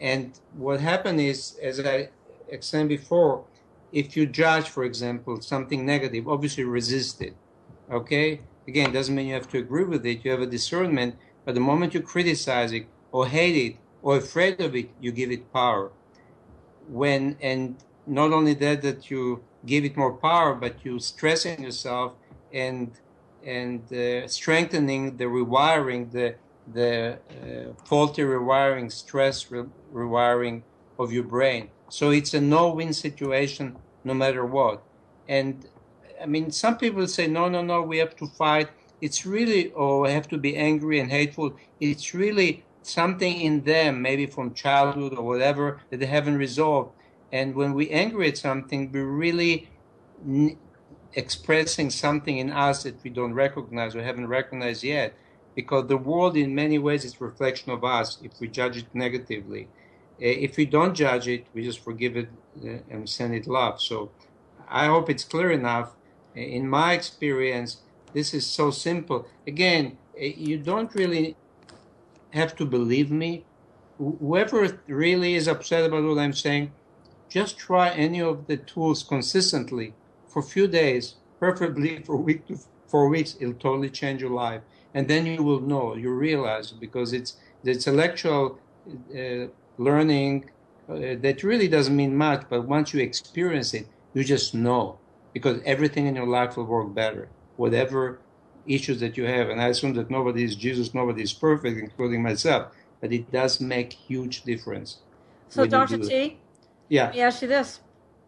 And what happened is, as I explained before, if you judge, for example, something negative, obviously resist it. Okay? Again, doesn't mean you have to agree with it. You have a discernment but the moment you criticize it or hate it or afraid of it, you give it power. When and not only that that you give it more power, but you stressing yourself and and uh, strengthening the rewiring, the the uh, faulty rewiring, stress re- rewiring of your brain. So it's a no-win situation, no matter what. And I mean, some people say, no, no, no, we have to fight it's really, or have to be angry and hateful. It's really something in them, maybe from childhood or whatever, that they haven't resolved. And when we angry at something, we're really n- expressing something in us that we don't recognize or haven't recognized yet. Because the world, in many ways, is reflection of us if we judge it negatively. Uh, if we don't judge it, we just forgive it uh, and send it love. So I hope it's clear enough. Uh, in my experience, this is so simple. Again, uh, you don't really have to believe me. Whoever really is upset about what I'm saying, just try any of the tools consistently for a few days, preferably for a week to four weeks. It'll totally change your life, and then you will know. You realize because it's the intellectual uh, learning uh, that really doesn't mean much, but once you experience it, you just know because everything in your life will work better whatever issues that you have. And I assume that nobody is Jesus, nobody is perfect, including myself. But it does make huge difference. So, Dr. T, yeah. let me ask you this.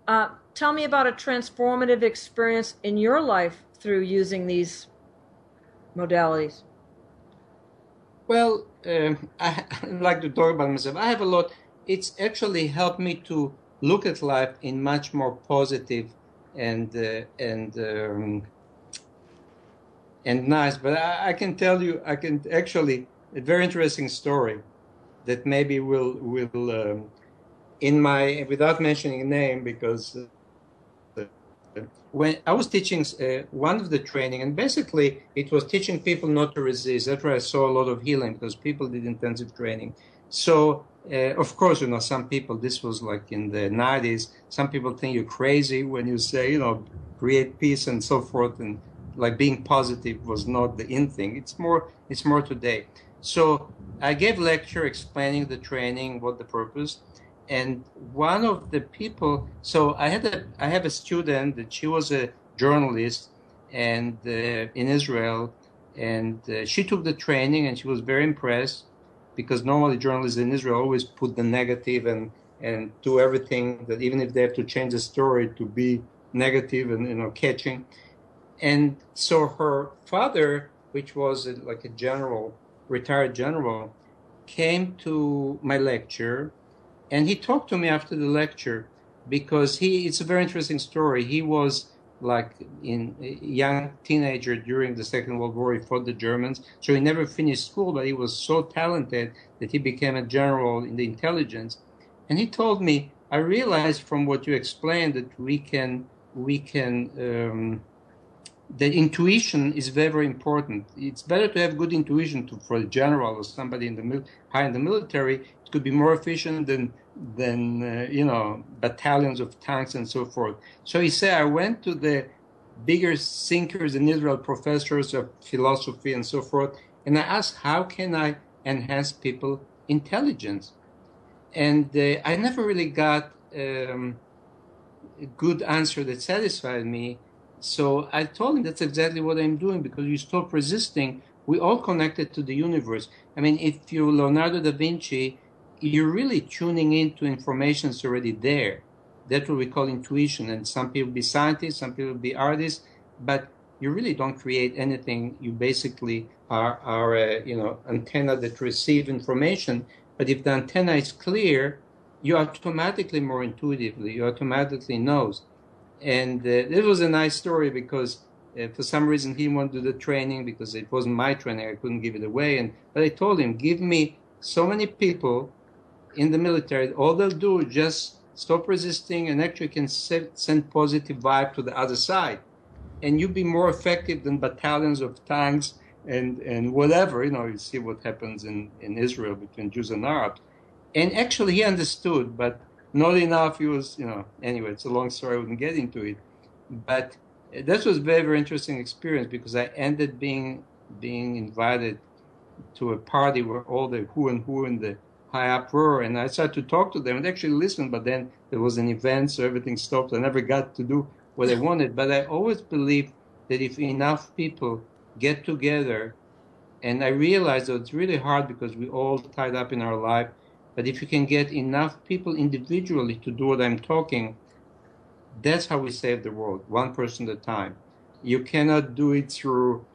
Uh, tell me about a transformative experience in your life through using these modalities. Well, um, I, like to talk about myself. I have a lot. It's actually helped me to look at life in much more positive and uh, and um, and nice. But I, I, can tell you, I can actually a very interesting story that maybe will will um, in my without mentioning a name because uh, when I was teaching uh, one of the training, and basically it was teaching people not to resist. That's where I saw a lot of healing because people did intensive training. So uh, of course, you know, some people. This was like in the '90s. Some people think you're crazy when you say, you know, create peace and so forth, and like being positive was not the in thing. It's more it's more today. So I gave lecture explaining the training, what the purpose, and one of the people. So I had a I have a student that she was a journalist and uh, in Israel, and uh, she took the training and she was very impressed because normally journalists in Israel always put the negative and and do everything that even if they have to change the story to be negative and you know catching and so her father, which was like a general, retired general, came to my lecture, and he talked to me after the lecture because he. It's a very interesting story. He was like in a young teenager during the Second World War. He fought the Germans, so he never finished school, but he was so talented that he became a general in the intelligence. And he told me, I realized from what you explained that we can we can um, the intuition is very, very important. It's better to have good intuition to, for a general or somebody in the mil- high in the military. Could be more efficient than than uh, you know battalions of tanks and so forth. So he said, I went to the bigger thinkers in Israel, professors of philosophy and so forth, and I asked, how can I enhance people intelligence? And uh, I never really got um, a good answer that satisfied me so I told him that's exactly what I'm doing because you stop resisting. We all connected to the universe. I mean, if you Leonardo da Vinci, you're really tuning into information that's already there. That's what we call intuition. And some people be scientists, some people be artists, but you really don't create anything. You basically are, are a, you know, antenna that receive information. But if the antenna is clear, you automatically more intuitively, you automatically knows. And uh, it was a nice story because uh, for some reason he wanted to do the training because it wasn't my training. I couldn't give it away. And but I told him, give me so many people in the military. All they'll do is just stop resisting and actually can send positive vibe to the other side. And you'd be more effective than battalions of tanks and, and whatever. You know, you see what happens in, in Israel between Jews and Arabs. And actually he understood, but not enough. He was, you know, anyway, it's a long story. I wouldn't get into it. But this was very, very interesting experience because I ended being being invited to a party where all the who and who in the high up were, and I started to talk to them and actually listen. But then there was an event, so everything stopped. I never got to do what I wanted. But I always believed that if enough people get together, and I realized that it's really hard because we all tied up in our life. But if you can get enough people individually to do what I'm talking, that's how we save the world, one person at a time. You cannot do it through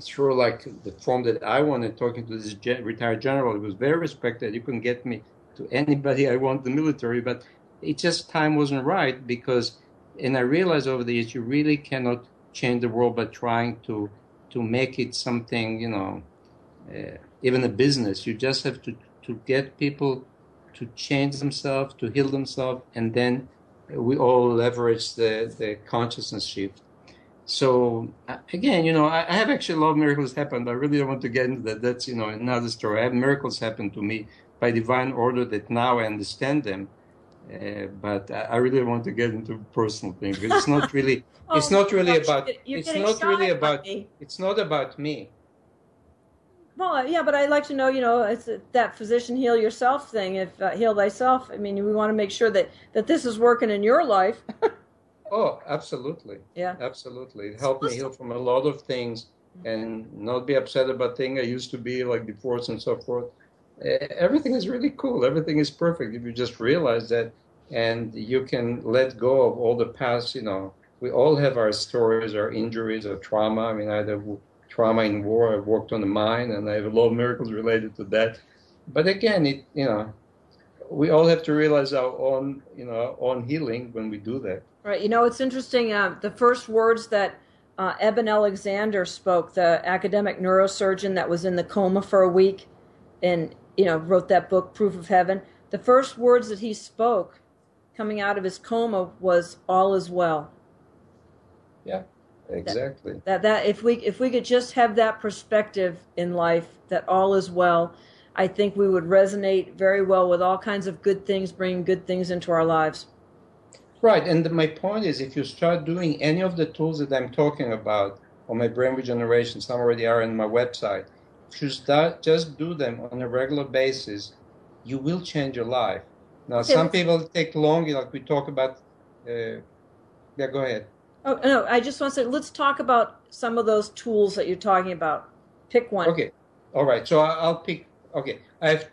through like the form that I wanted, talking to this retired general. He was very respected. You couldn't get me to anybody I want the military, but it just time wasn't right because, and I realized over the years, you really cannot change the world by trying to to make it something, you know, uh, even a business. You just have to to get people to change themselves, to heal themselves, and then we all leverage the, the consciousness shift. So again, you know, I, I, have actually a lot of miracles happen, but I really don't want to get into that. That's you know another story. I have miracles happen to me by divine order that now I understand them. Uh, but I, I really want to get into personal things. It's not really. oh, it's not really about. it's not really about. Me. It's not about me. Well, yeah, but I'd like to know, you know, it's that physician heal yourself thing. If uh, heal thyself, I mean, we want to make sure that that this is working in your life. oh, absolutely. Yeah, absolutely. It helped me heal from a lot of things mm-hmm. and not be upset about things I used to be, like divorce and so forth. Everything is really cool. Everything is perfect if you just realize that, and you can let go of all the past. You know, we all have our stories, our injuries, our trauma. I mean, I either trauma in war. I've worked on the mine, and I have a lot of miracles related to that. But again, it you know, we all have to realize our own you know our own healing when we do that. Right. You know, it's interesting. Uh, the first words that uh, Eben Alexander spoke, the academic neurosurgeon that was in the coma for a week, and you know wrote that book, Proof of Heaven. The first words that he spoke coming out of his coma was "All is well." Yeah. Exactly. That, that that if we if we could just have that perspective in life that all is well, I think we would resonate very well with all kinds of good things, bringing good things into our lives. Right, and my point is, if you start doing any of the tools that I'm talking about on my brain regeneration, some already are on my website. If you start just do them on a regular basis, you will change your life. Now, some people take longer, like we talk about. Uh, yeah, go ahead. Oh no, I just want to say let's talk about some of those tools that you're talking about. Pick one. Okay, all right. So I'll pick. Okay, I have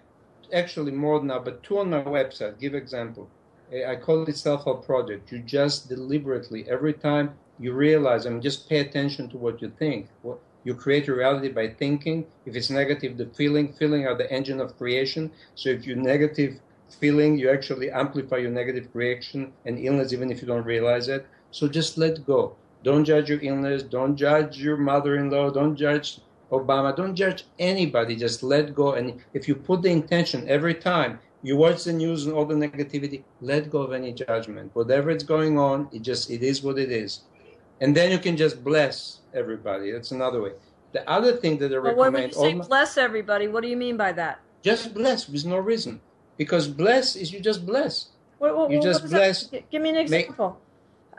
actually more now, but two on my website. Give example. I call it self-help project. You just deliberately every time you realize, I mean, just pay attention to what you think. What, you create reality by thinking. If it's negative, the feeling. Feeling are the engine of creation. So if you're negative feeling, you actually amplify your negative reaction and illness, even if you don't realize it. So just let go. Don't judge your illness. Don't judge your mother-in-law. Don't judge Obama. Don't judge anybody. Just let go. And if you put the intention every time you watch the news and all the negativity, let go of any judgment. Whatever is going on, it just it is what it is. And then you can just bless everybody. That's another way. The other thing that I recommend. But when you say my, bless everybody, what do you mean by that? Just bless with no reason, because bless is you just bless. What, what, you just bless. That? Give me an example.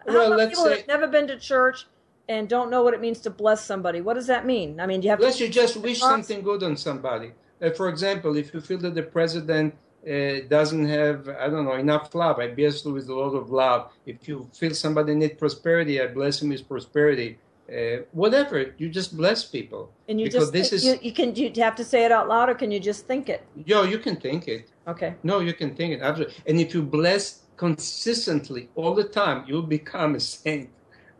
Make, well, let's people say, have never been to church and don't know what it means to bless somebody. What does that mean? I mean, do you have unless to, you just wish something good on somebody. Uh, for example, if you feel that the president uh, doesn't have, I don't know, enough love, I bless you with a lot of love. If you feel somebody need prosperity, I bless him with prosperity. uh, whatever. You just bless people. And you because just this is you, you can you have to say it out loud or can you just think it? yo. You can think it. Okay. No, you can think it absolutely. And if you bless consistently all the time, you'll become a saint.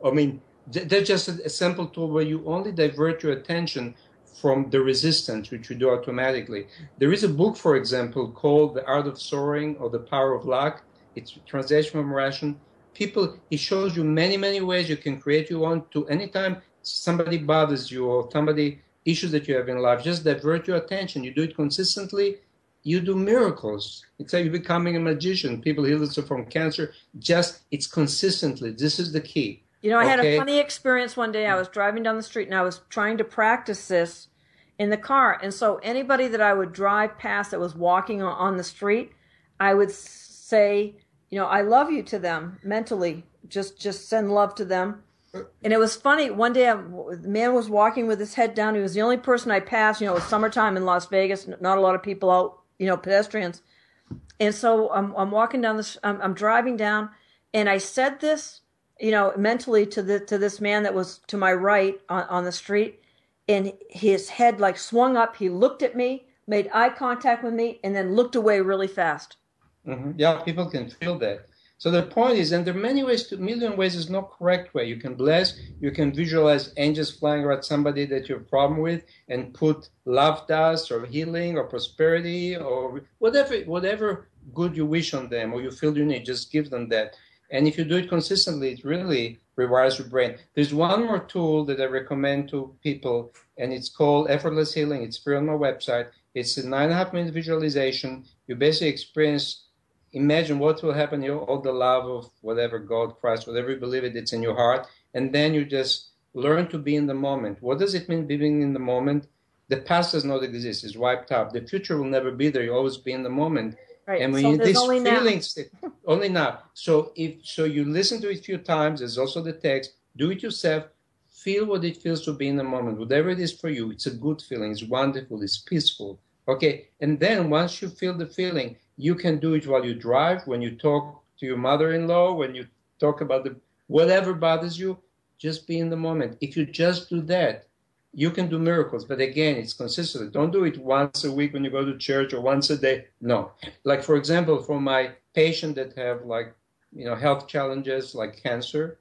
I mean, th- that's just a simple tool where you only divert your attention from the resistance, which you do automatically. There is a book, for example, called The Art of Soaring or The Power of Luck. It's translation from Russian. People, it shows you many, many ways you can create your own to anytime somebody bothers you or somebody issues that you have in life, just divert your attention. You do it consistently, you do miracles. It's like you're becoming a magician. People heal themselves from cancer. Just it's consistently. This is the key. You know, I had a funny experience one day. I was driving down the street and I was trying to practice this in the car. And so anybody that I would drive past that was walking on- the street, I would say, you know, I love you to them mentally. Just just send love to them. And it was funny. One day, um, I, the man was walking with his head down. He was the only person I passed. You know, it was summertime in Las Vegas. Not a lot of people out. You know, pedestrians. And so I'm, I'm walking down this, I'm, I'm driving down, and I said this, you know, mentally to the to this man that was to my right on, on the street, and his head like swung up. He looked at me, made eye contact with me, and then looked away really fast. Mhm. Yeah, people can feel that. So the point is, and there are many ways to, million ways is no correct way. You can bless, you can visualize angels flying around somebody that you have a problem with and put love dust or healing or prosperity or whatever, whatever good you wish on them or you feel you need, just give them that. And if you do it consistently, it really rewires your brain. There's one more tool that I recommend to people, and it's called Effortless Healing. It's free on my website. It's a nine and a half minute visualization. You basically experience imagine what will happen you all the love of whatever god christ whatever you believe it it's in your heart and then you just learn to be in the moment what does it mean being in the moment the past does not exist it's wiped out the future will never be there you always be in the moment Right. and when so you, these only now. feelings only now so if so you listen to it a few times there's also the text do it yourself feel what it feels to be in the moment whatever it is for you it's a good feeling it's wonderful it's peaceful okay and then once you feel the feeling you can do it while you drive when you talk to your mother-in-law when you talk about the whatever bothers you just be in the moment if you just do that you can do miracles but again it's consistent don't do it once a week when you go to church or once a day. No. Like for example for my patient that have like you know health challenges like cancer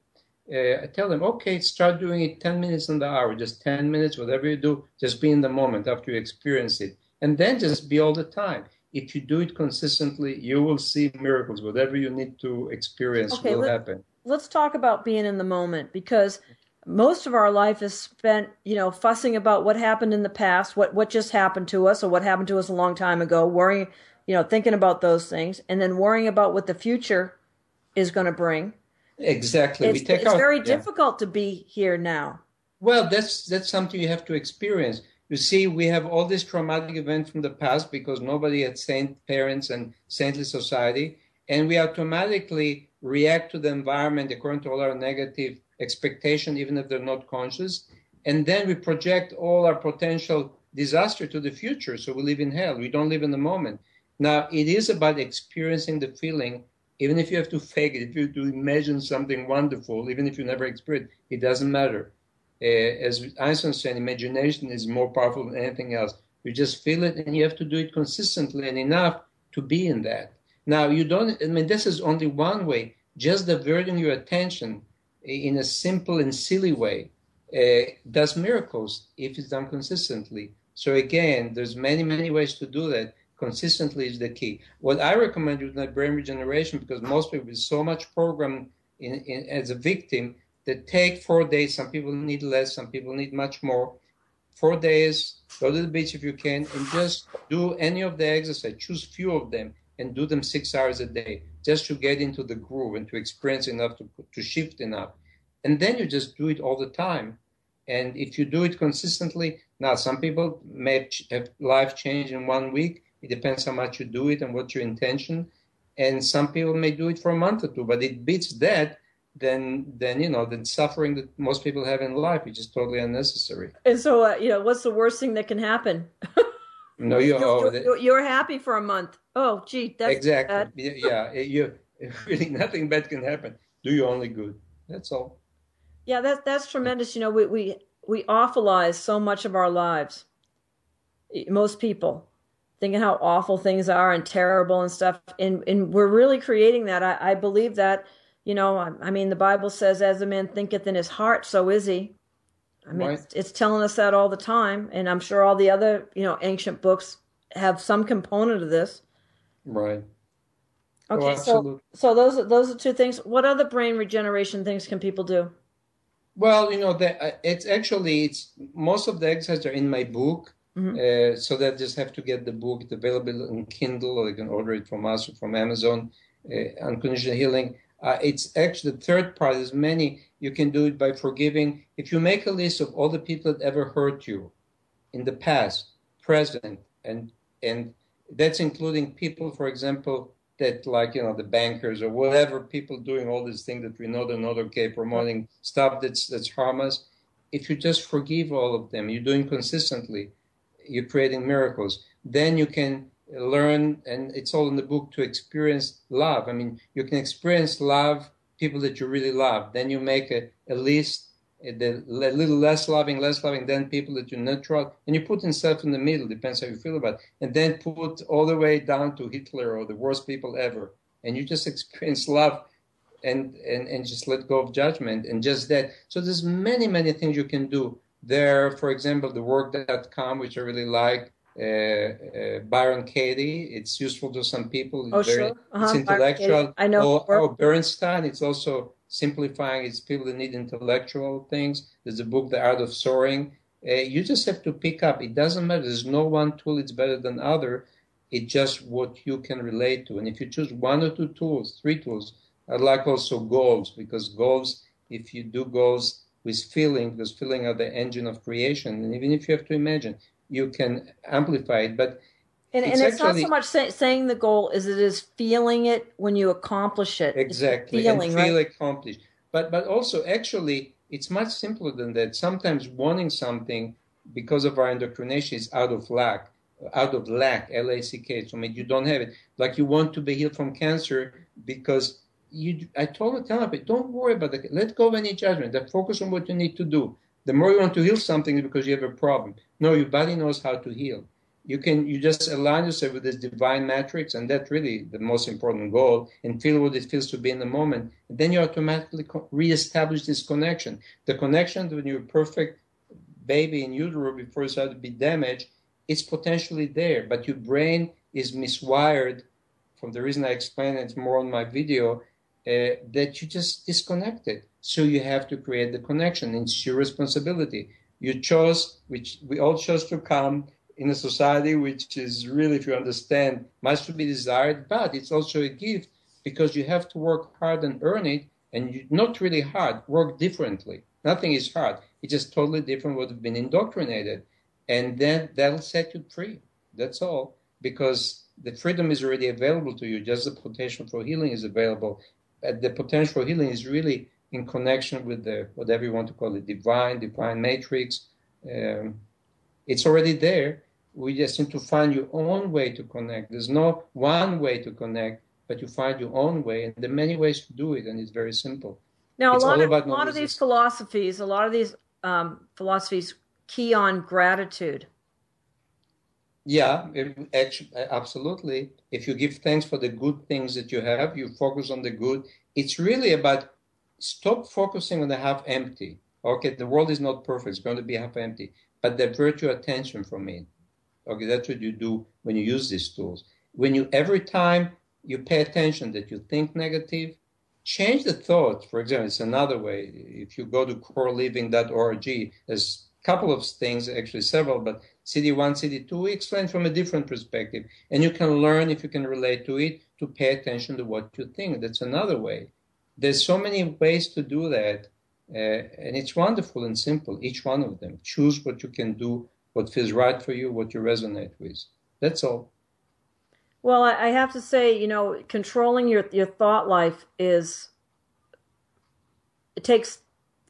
uh, i tell them okay start doing it 10 minutes in the hour just 10 minutes whatever you do just be in the moment after you experience it. And then just be all the time. If you do it consistently you will see miracles. Whatever you need to experience Okay, will let- happen. let's talk about being in the moment because most of our life is spent, you know, fussing about what happened in the past, what what just happened to us or what happened to us a long time ago, worrying, you know, thinking about those things and then worrying about what the future is going to bring. exactly It's, we take it's out very yeah. difficult to be here now. Well, that's that's something you have to experience. You see, we have all these traumatic events from the past because nobody had saint parents and saintly society, and we automatically react to the environment according to all our negative expectation, even if they're not conscious, and then we project all our potential disaster to the future. So we live in hell. We don't live in the moment. Now, it is about experiencing the feeling, even if you have to fake it, if you to imagine something wonderful, even if you never experience it, it doesn't matter uh, as Einstein said, imagination is more powerful than anything else. You just feel it, and you have to do it consistently and enough to be in that. Now, you don't. I mean, this is only one way. Just diverting your attention in a simple and silly way uh, does miracles if it's done consistently. So again, there's many, many ways to do that. Consistently is the key. What I recommend with my brain regeneration, because most people with so much program in, in as a victim that take four days. Some people need less, some people need much more. Four days, go to the beach if you can, and just do any of the exercise. Choose few of them and do them six hours a day, just to get into the groove and to experience enough to to shift enough. And then you just do it all the time. And if you do it consistently, now some people may have life change in one week. It depends how much you do it and what's your intention. And some people may do it for a month or two, but it beats that then then you know the suffering that most people have in life is just totally unnecessary. And so, uh, you know, what's the worst thing that can happen? No, you You're, oh, you're, you're happy for a month. Oh, gee, that's exactly bad. yeah. You really nothing bad can happen. Do your only good. That's all. Yeah, that's that's tremendous. You know, we we we awfulize so much of our lives. Most people thinking how awful things are and terrible and stuff, and and we're really creating that. I, I believe that. You know, I, I mean, the Bible says, "As a man thinketh in his heart, so is he." I mean, Right. it's, it's telling us that all the time, and I'm sure all the other you know ancient books have some component of this. Right. Okay, Oh, so so those are those are two things. What other brain regeneration things can people do? Well, you know, the, uh, it's actually it's most of the exercises are in my book, uh, so they just have to get the book. It's available in Kindle, or they can order it from us or from Amazon. Uh, Unconditional Healing. Uh, it's actually the third part. Is many you can do it by forgiving. If you make a list of all the people that ever hurt you in the past, present, and and that's including people, for example, that like you know the bankers or whatever people doing all these things that we know they're not okay, promoting stuff that's that's harm us. If you just forgive all of them, you're doing consistently, you're creating miracles. Then you can learn, and it's all in the book to experience love. I mean, you can experience love, people that you really love. Then you make a, a list the a little less loving, less loving, then people that you're neutral, and you put yourself in the middle, depends how you feel about it, and then put all the way down to Hitler or the worst people ever, and you just experience love, and and and just let go of judgment and just that. So there's many many things you can do there. For example, the work.com, which I really like. Uh, uh, Byron Katie, it's useful to some people. It's Oh, very, sure. Uh-huh, It's intellectual. I know Or, his or Bernstein, it's also simplifying. It's people that need intellectual things. There's a book, The Art of Soaring. Uh, you just have to pick up. It doesn't matter. There's no one tool it's better than other. It's just what you can relate to. And if you choose one or two tools, three tools, I like also goals because goals, if you do goals with feeling, because feeling are the engine of creation, and even if you have to imagine, you can amplify it. But And It's and it's not so much say, saying the goal as it is feeling it when you accomplish it. It's exactly feeling, and feel right? accomplished but but also actually it's much simpler than that sometimes wanting something because of our indoctrination is out of lack out of lack l-a-c-k so I mean you don't have it like you want to be healed from cancer because you i told the them don't worry about it let go of any judgment that focus on what you need to do the more you want to heal something is because you have a problem. No your body knows how to heal. You can you just align yourself with this divine matrix and that's really the most important goal and feel what it feels to be in the moment. And then you automatically reestablish this connection. The connection when you're perfect baby in utero before you start to be damaged it's potentially there but your brain is miswired from the reason i explained it more on my video uh, that you just disconnected so you have to create the connection it's your responsibility you chose which we all chose to come in a society which is really, if you understand, much to be desired, but it's also a gift because you have to work hard and earn it, and you, not really hard, work differently. Nothing is hard. It's just totally different what have been indoctrinated. And then that'll set you free. That's all. Because the freedom is already available to you, just the potential for healing is available. Uh, the potential for healing is really in connection with the whatever you want to call it, divine, divine matrix. Um, it's already there. We just need to find your own way to connect. There's no one way to connect, but you find your own way, and there are many ways to do it, and it's very simple. Now, It's a lot of about a lot of these philosophies, a lot of these um, philosophies key on gratitude. Yeah, actually, absolutely. If you give thanks for the good things that you have, you focus on the good. It's really about stop focusing on the half empty. Okay, the world is not perfect; it's going to be half empty, but divert your attention from it. Okay, that's what you do when you use these tools. When you every time you pay attention that you think negative, change the thought. For example, it's another way. If you go to coreliving.org, there's a couple of things, actually several, but CD1, CD2, we explain from a different perspective. And you can learn, if you can relate to it, to pay attention to what you think. That's another way. There's so many ways to do that. Uh, and it's wonderful and simple, each one of them. Choose what you can do, what feels right for you, what you resonate with. That's all. Well, I, have to say, you know, controlling your your thought life is it takes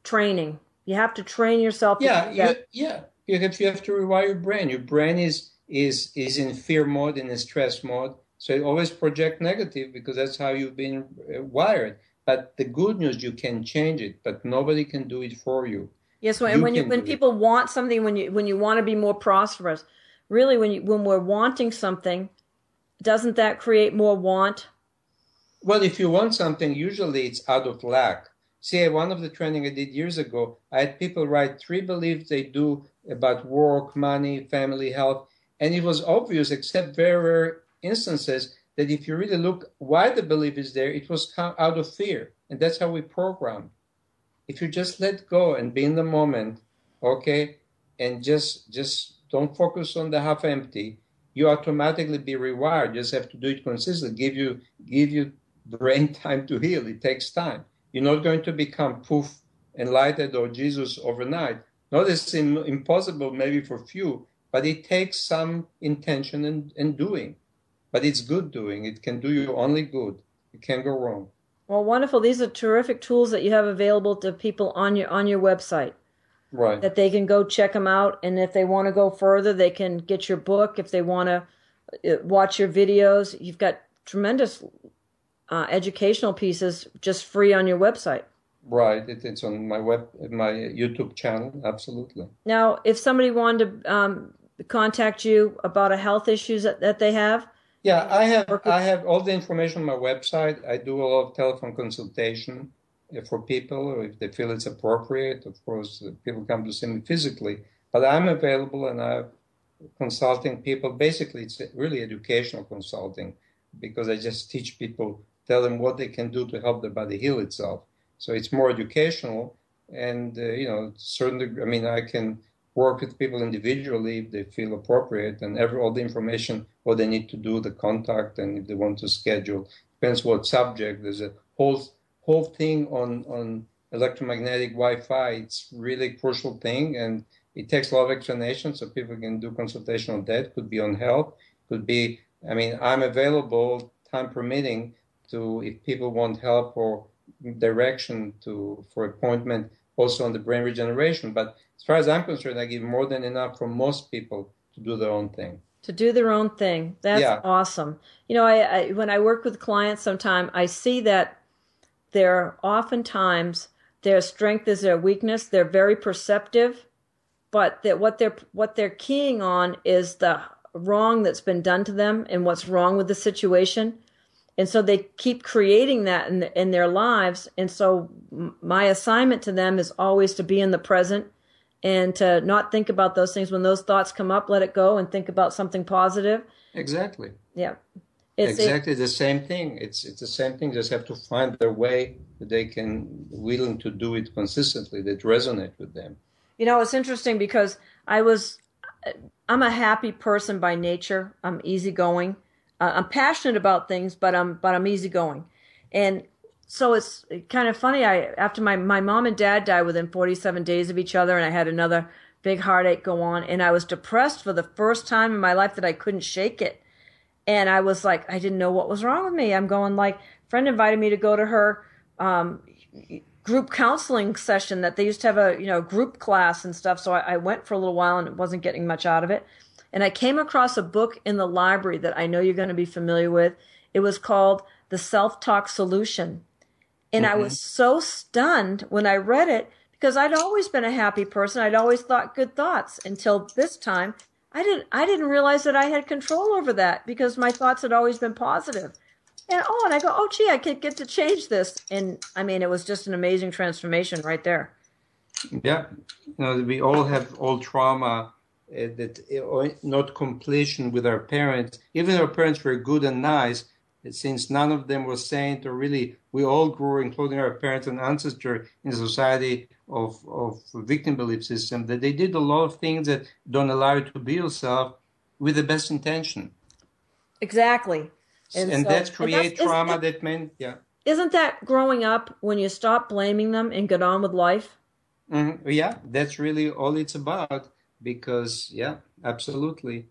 training. You have to train yourself. To yeah you, yeah you have, you have to rewire your brain your brain is is is in fear mode in stress mode so it always project negative because that's how you've been uh, wired But the good news, you can change it, but nobody can do it for you. Yes, and You when you when do it. people want something, when you when you want to be more prosperous, really, when you when we're wanting something, doesn't that create more want? Well, if you want something, usually it's out of lack. See, one of the training I did years ago, I had people write three beliefs they do about work, money, family, health, and it was obvious, except very rare instances, that if you really look why the belief is there, it was out of fear, and that's how we program. If you just let go and be in the moment, okay, and just just don't focus on the half empty, you automatically be rewired. You just have to do it consistently. Give you give you brain time to heal. It takes time. You're not going to become poof enlightened or Jesus overnight. Not impossible maybe for few, but it takes some intention and, and doing. But it's good doing. It can do you only good. It can't go wrong. Well, wonderful. These are terrific tools that you have available to people on your on your website Right. that they can go check them out, and if they want to go further, they can get your book. If they want to uh, watch your videos, you've got tremendous uh, educational pieces just free on your website. Right. It, it's on my web, my YouTube channel. Absolutely. Now, if somebody wanted to um, contact you about a health issues that, that they have, Yeah, I have I have all the information on my website. I do a lot of telephone consultation uh, for people if they feel it's appropriate. Of course, uh, people come to see me physically, but I'm available and I'm consulting people. Basically, it's really educational consulting because I just teach people, tell them what they can do to help their body heal itself. So it's more educational, and uh, you know, certain. I mean, I can work with people individually if they feel appropriate and every all the information what they need to do the contact and if they want to schedule. Depends what subject. There's a whole whole thing on on electromagnetic wi-fi. It's really crucial thing and it takes a lot of explanation so people can do consultation on that. Could be on health. Could be i mean i'm available time permitting to if people want help or direction to for appointment also on the brain regeneration. But as far as I'm concerned, I give more than enough for most people to do their own thing. to do their own thing. That's Yeah. awesome. You know, I, I when I work with clients, sometime I see that they're oftentimes their strength is their weakness. They're very perceptive, but that what they're what they're keying on is the wrong that's been done to them and what's wrong with the situation. And so they keep creating that in, in their lives. And so m- my assignment to them is always to be in the present and to not think about those things when those thoughts come up let it go and think about something positive Exactly. yeah it's exactly the same thing. It's it's the same thing. Just have to find their way that they can willing to do it consistently that resonate with them. you know it's interesting because i was i'm a happy person by nature i'm easygoing uh, i'm passionate about things but i'm but i'm easygoing and so it's kind of funny i after my my mom and dad died within 47 days of each other and i had another big heartache go on and i was depressed for the first time in my life that i couldn't shake it and I was like, I didn't know what was wrong with me. I'm going like, friend invited me to go to her um, group counseling session that they used to have a you know group class and stuff. So I, I went for a little while and wasn't getting much out of it. And I came across a book in the library that I know you're going to be familiar with. It was called The Self Talk Solution. And I was so stunned when I read it because I'd always been a happy person. I'd always thought good thoughts until this time. I didn't I didn't realize that I had control over that because my thoughts had always been positive. And oh, and I go, oh gee, I could get to change this. And I mean, it was just an amazing transformation right there. Yeah, you know, we all have all trauma uh, that uh, not completion with our parents. Even our parents were good and nice, since none of them was saint or really, we all grew, including our parents and ancestors, in a society of of victim belief system. That they did a lot of things that don't allow you to be yourself with the best intention, Exactly. and, so- that and create that's- trauma. isn't- that meant yeah. Isn't that growing up when you stop blaming them and get on with life? Mhm. Yeah, that's really all it's about. Because yeah, absolutely.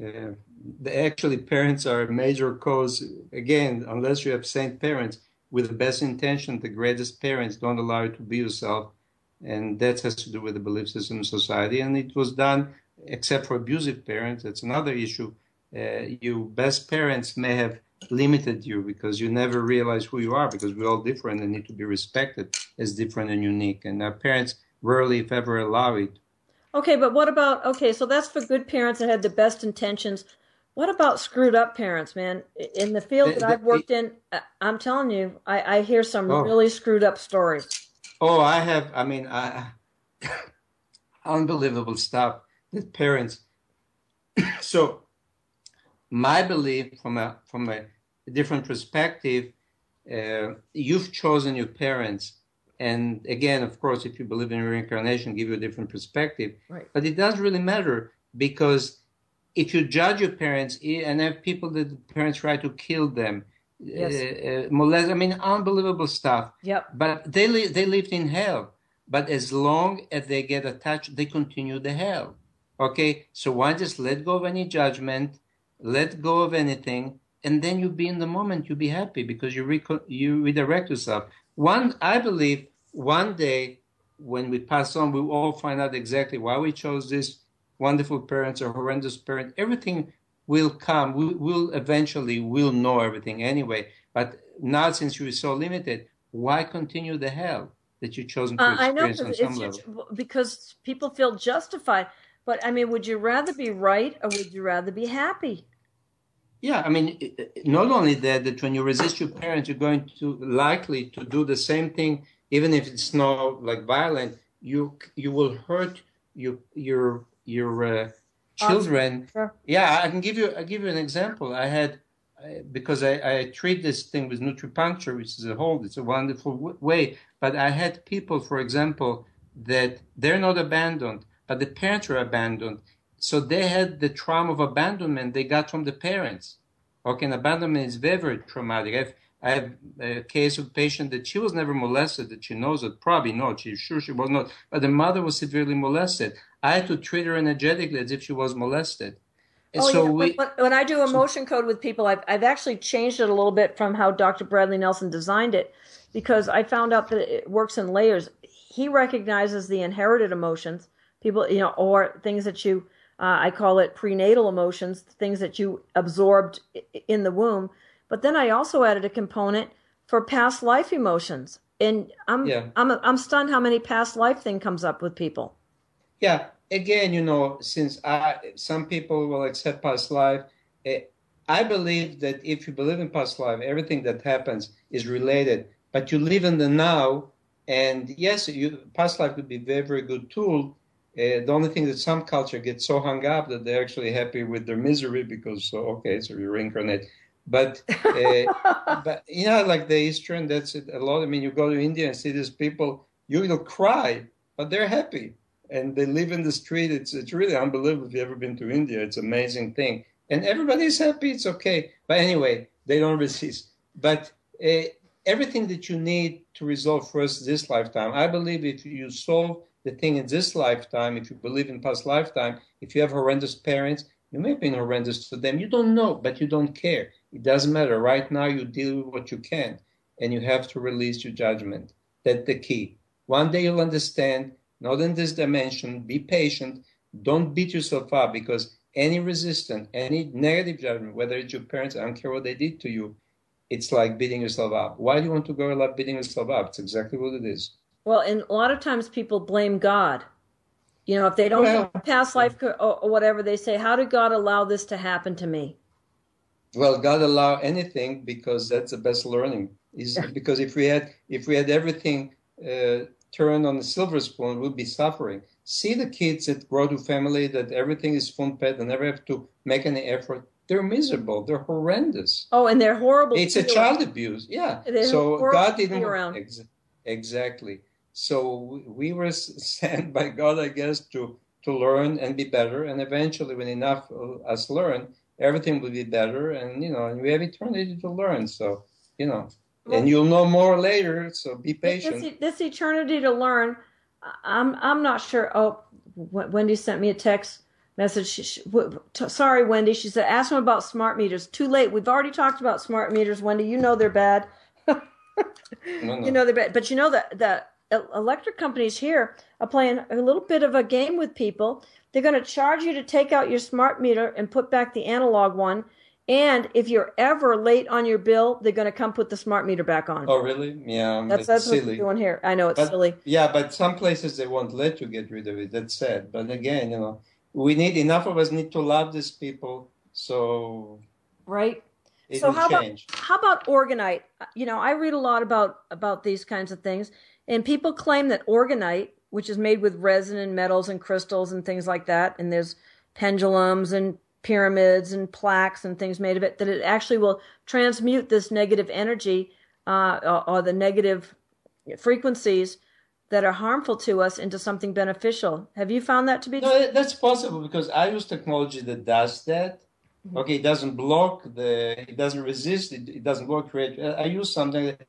Uh, the actually parents are a major cause. Again, unless you have saint parents with the best intention, the greatest parents don't allow you to be yourself, and that has to do with the belief system in society. And it was done, except for abusive parents. That's another issue. Uh, you best parents may have limited you because you never realize who you are because we're all different and need to be respected as different and unique. And our parents rarely, if ever, allow it. Okay, but what about okay? So that's for good parents that had the best intentions. What about screwed up parents, man? In the field that I've worked in, I'm telling you, I, I hear some oh. really screwed up stories. Oh, I have. I mean, I, unbelievable stuff that parents. so, my belief from a from a different perspective, uh, you've chosen your parents, and again, of course, if you believe in reincarnation, give you a different perspective. Right. But it doesn't really matter because if you judge your parents and have people that parents try to kill them, yes. uh, uh, molest, I mean, unbelievable stuff. Yep. But they li- they lived in hell. But as long as they get attached, they continue the hell. Okay, so why just let go of any judgment, let go of anything, and then you be in the moment. You be happy because you you redirect yourself. One, I believe, one day when we pass on, we all find out exactly why we chose this wonderful parents or horrendous parent. Everything will come. We will eventually will know everything anyway. But now, since you are so limited, why continue the hell that you chose to experience uh, I know, on some level? Because people feel justified. But I mean, would you rather be right or would you rather be happy? Yeah, I mean, not only that, that when you resist your parents, you're going to likely to do the same thing, even if it's not like violent. You you will hurt your your your uh, children. Sure. Yeah, I can give you I give you an example. I had because I, I treat this thing with nutripuncture, which is a hold. It's a wonderful w- way. But I had people, for example, that they're not abandoned, but the parents are abandoned. So they had the trauma of abandonment they got from the parents. Okay, and abandonment is very, very traumatic. I've, I have a case of a patient that she was never molested, that she knows it. Probably not. She's sure she was not. But the mother was severely molested. I had to treat her energetically as if she was molested. And oh, so yeah. we, when, when I do emotion code with people, I've, I've actually changed it a little bit from how Dr. Bradley Nelson designed it because I found out that it works in layers. He recognizes the inherited emotions, people, you know, or things that you, uh, I call it prenatal emotions, things that you absorbed in the womb but then I also added a component for past life emotions. And I'm yeah. I'm I'm stunned how many past life thing comes up with people. Yeah, again, you know, since I, some people will accept past life, eh, I believe that if you believe in past life, everything that happens is related. But you live in the now, and yes, you, past life could be a very, very good tool. Uh, the only thing that some culture gets so hung up that they're actually happy with their misery because, so, okay, so you reincarnate. But uh, but you know, like the Eastern, that's it a lot. I mean, you go to India and see these people, you will cry, but they're happy and they live in the street. It's it's really unbelievable. If you've ever been to India, it's an amazing thing, and everybody's happy. It's okay. But anyway, they don't resist. But uh, everything that you need to resolve first this lifetime, I believe, if you solve the thing in this lifetime, if you believe in past lifetime, if you have horrendous parents, you may have been horrendous to them. You don't know, but you don't care. It doesn't matter. Right now, you deal with what you can, and you have to release your judgment. That's the key. One day you'll understand, not in this dimension. Be patient. Don't beat yourself up because any resistance, any negative judgment, whether it's your parents, I don't care what they did to you, it's like beating yourself up. Why do you want to go about beating yourself up? It's exactly what it is. Well, and a lot of times people blame God. You know, if they don't well, have past life or whatever, they say, "How did God allow this to happen to me?" Well god allow anything because that's the best learning. Is because if we had if we had everything uh, turned on the silver spoon we'd be suffering. See the kids that grow to family that everything is spoon fed and never have to make any effort. They're miserable. They're horrendous. Oh and they're horrible it's a child around. abuse. Yeah. They're so god didn't ex- exactly. So we were sent by god i guess to to learn and be better. And eventually when enough of us learn everything will be better. And, you know, and we have eternity to learn. So, you know, and you'll know more later. So be patient. This, this eternity to learn, I'm, I'm not sure. Oh, Wendy sent me a text message. She, she, sorry, Wendy. She said, ask them about smart meters. Too late. We've already talked about smart meters, Wendy. You know they're bad. no, no. You know they're bad. But you know that the electric companies here are playing a little bit of a game with people they're going to charge you to take out your smart meter and put back the analog one. And if you're ever late on your bill, they're going to come put the smart meter back on. Oh, really? Yeah, that's that's what silly. they're doing here. I know it's But- silly. Yeah, but some places they won't let you get rid of it. That's sad. But again, you know, we need enough of us need to love these people, so Right? So how about how about orgonite? Uh, you know, I read a lot about about these kinds of things, and people claim that orgonite, which is made with resin and metals and crystals and things like that, and there's pendulums and pyramids and plaques and things made of it, that it actually will transmute this negative energy uh, or, or the negative frequencies that are harmful to us into something beneficial. Have you found that to be No, true? that's possible because I use technology that does that. Mm-hmm. Okay, it doesn't block the, it doesn't resist, it, it doesn't block create. I use something. That,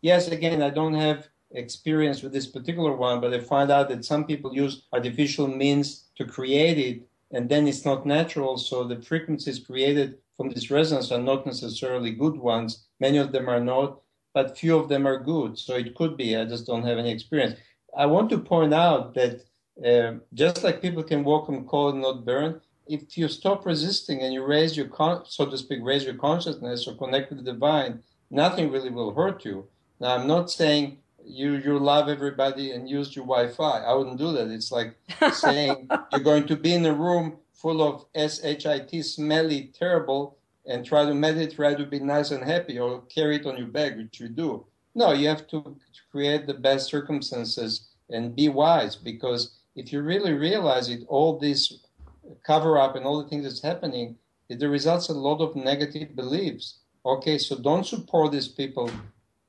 yes, again, I don't have experience with this particular one, but I find out that some people use artificial means to create it, and then it's not natural. So the frequencies created from this resonance are not necessarily good ones. Many of them are not, but few of them are good. So it could be. I just don't have any experience. I want to point out that uh, just like people can walk on coal and not burn, if you stop resisting and you raise your, con- so to speak, raise your consciousness or connect with the divine, nothing really will hurt you. Now, I'm not saying you you love everybody and use your Wi-Fi. I wouldn't do that. It's like saying you're going to be in a room full of shit, smelly, terrible, and try to meditate, try to be nice and happy, or carry it on your back, which you do. No, you have to create the best circumstances and be wise because if you really realize it, all this cover up and all the things that's happening, it results a lot of negative beliefs. Okay, so don't support these people.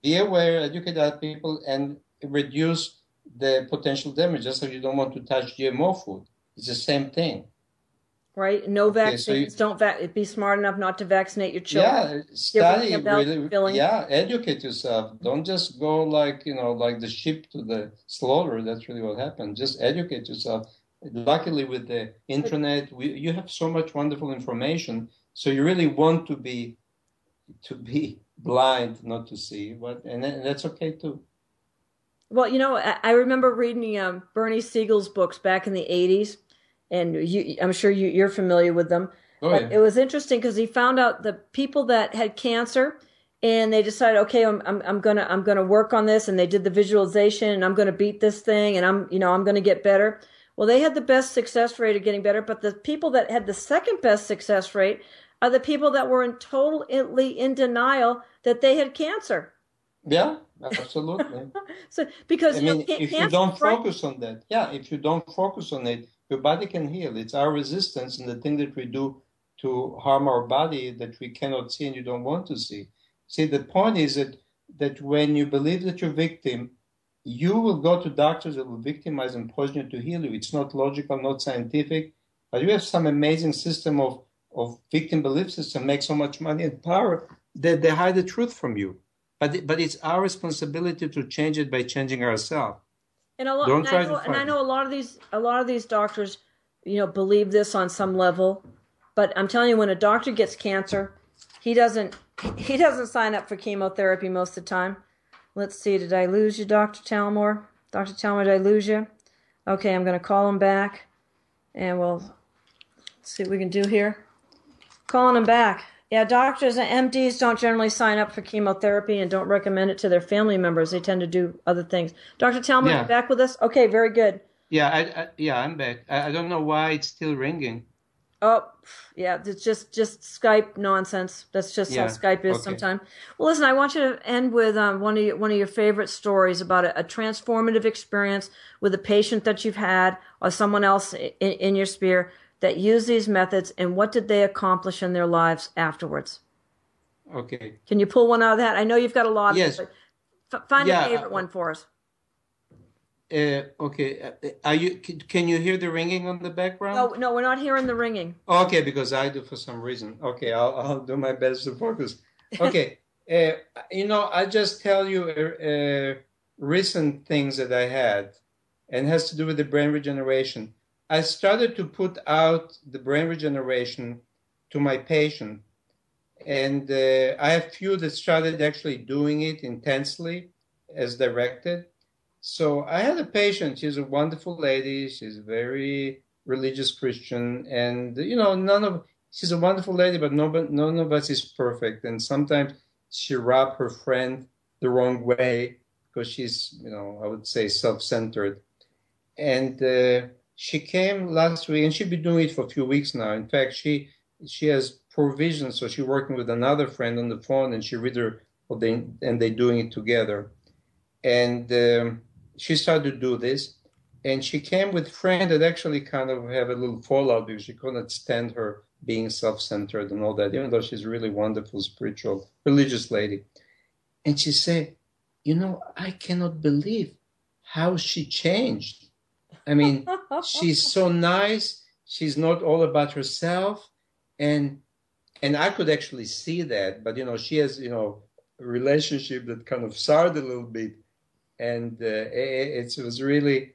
Be aware, educate other people, and reduce the potential damage. Just like you don't want to touch GMO food. It's the same thing. Right? No Okay, so you- vaccines. Don't vac- be smart enough not to vaccinate your children. Yeah, study really. filling. Yeah, educate yourself. Don't just go like you know, like the sheep to the slaughter. That's really what happened. Just educate yourself. Luckily, with the internet, we, you have so much wonderful information. So you really want to be to be blind, not to see. But and, and that's okay too. Well, you know, I, I remember reading um, Bernie Siegel's books back in the '80s, and you, I'm sure you, you're familiar with them. Oh yeah. It was interesting because he found out the people that had cancer, and they decided, okay, I'm, I'm, I'm gonna I'm gonna work on this, and they did the visualization, and I'm gonna beat this thing, and I'm you know I'm gonna get better. Well, they had the best success rate of getting better, but the people that had the second best success rate are the people that were in totally in denial that they had cancer. Yeah, absolutely. So because I you know, mean, if you don't right- focus on that, yeah, if you don't focus on it, your body can heal. It's our resistance and the thing that we do to harm our body that we cannot see and you don't want to see. See, the point is that that when you believe that you're victim, you will go to doctors that will victimize and poison you to heal you. It's not logical, not scientific, but you have some amazing system of of victim belief system, make so much money and power that they hide the truth from you. But but it's our responsibility to change it by changing ourselves. And a lot, Don't and, try I to know, and I know a lot of these, a lot of these doctors, you know, believe this on some level. But I'm telling you, when a doctor gets cancer, he doesn't, he doesn't sign up for chemotherapy most of the time. Let's see, did I lose you, Doctor Talmor? Doctor Talmor, did I lose you? Okay, I'm going to call him back, and we'll see what we can do here. Calling him back. Yeah, doctors and MDs don't generally sign up for chemotherapy and don't recommend it to their family members. They tend to do other things. Dr. Talmor, Yeah. back with us? Okay, very good. Yeah, I, I yeah, I'm back. I, I don't know why it's still ringing. Oh, yeah, it's just just Skype nonsense. That's just how Skype is okay. sometimes. Well, listen, I want you to end with um, one of your, one of your favorite stories about a, a transformative experience with a patient that you've had or someone else in, in your sphere that used these methods, and what did they accomplish in their lives afterwards? Okay. Can you pull one out of that? I know you've got a lot. Yes. But find Yeah, a favorite uh, one for us. Uh, okay. Are you? Can, you hear the ringing on the background? No, no, we're not hearing the ringing. Okay, because I do for some reason. Okay, I'll, I'll do my best to focus. Okay, uh, you know, I just tell you uh, uh, recent things that I had, and has to do with the brain regeneration. I started to put out the brain regeneration to my patient, and uh, I have few that started actually doing it intensely as directed. So I had a patient. She's a wonderful lady. She's very religious Christian, and you know, none of she's a wonderful lady, but nobody, none of us is perfect. And sometimes she rub her friend the wrong way because she's, you know, I would say self-centered. And uh, she came last week, and she's been doing it for a few weeks now. In fact, she she has provision, so she's working with another friend on the phone, and she read her, and they're doing it together. And um, she started to do this, and she came with friend that actually kind of have a little fallout because she couldn't stand her being self-centered and all that, even though she's a really wonderful, spiritual, religious lady. And she said, you know, I cannot believe how she changed. I mean, she's so nice. She's not all about herself. And and I could actually see that, but you know, she has, you know, a relationship that kind of soured a little bit. And uh, it, it was really,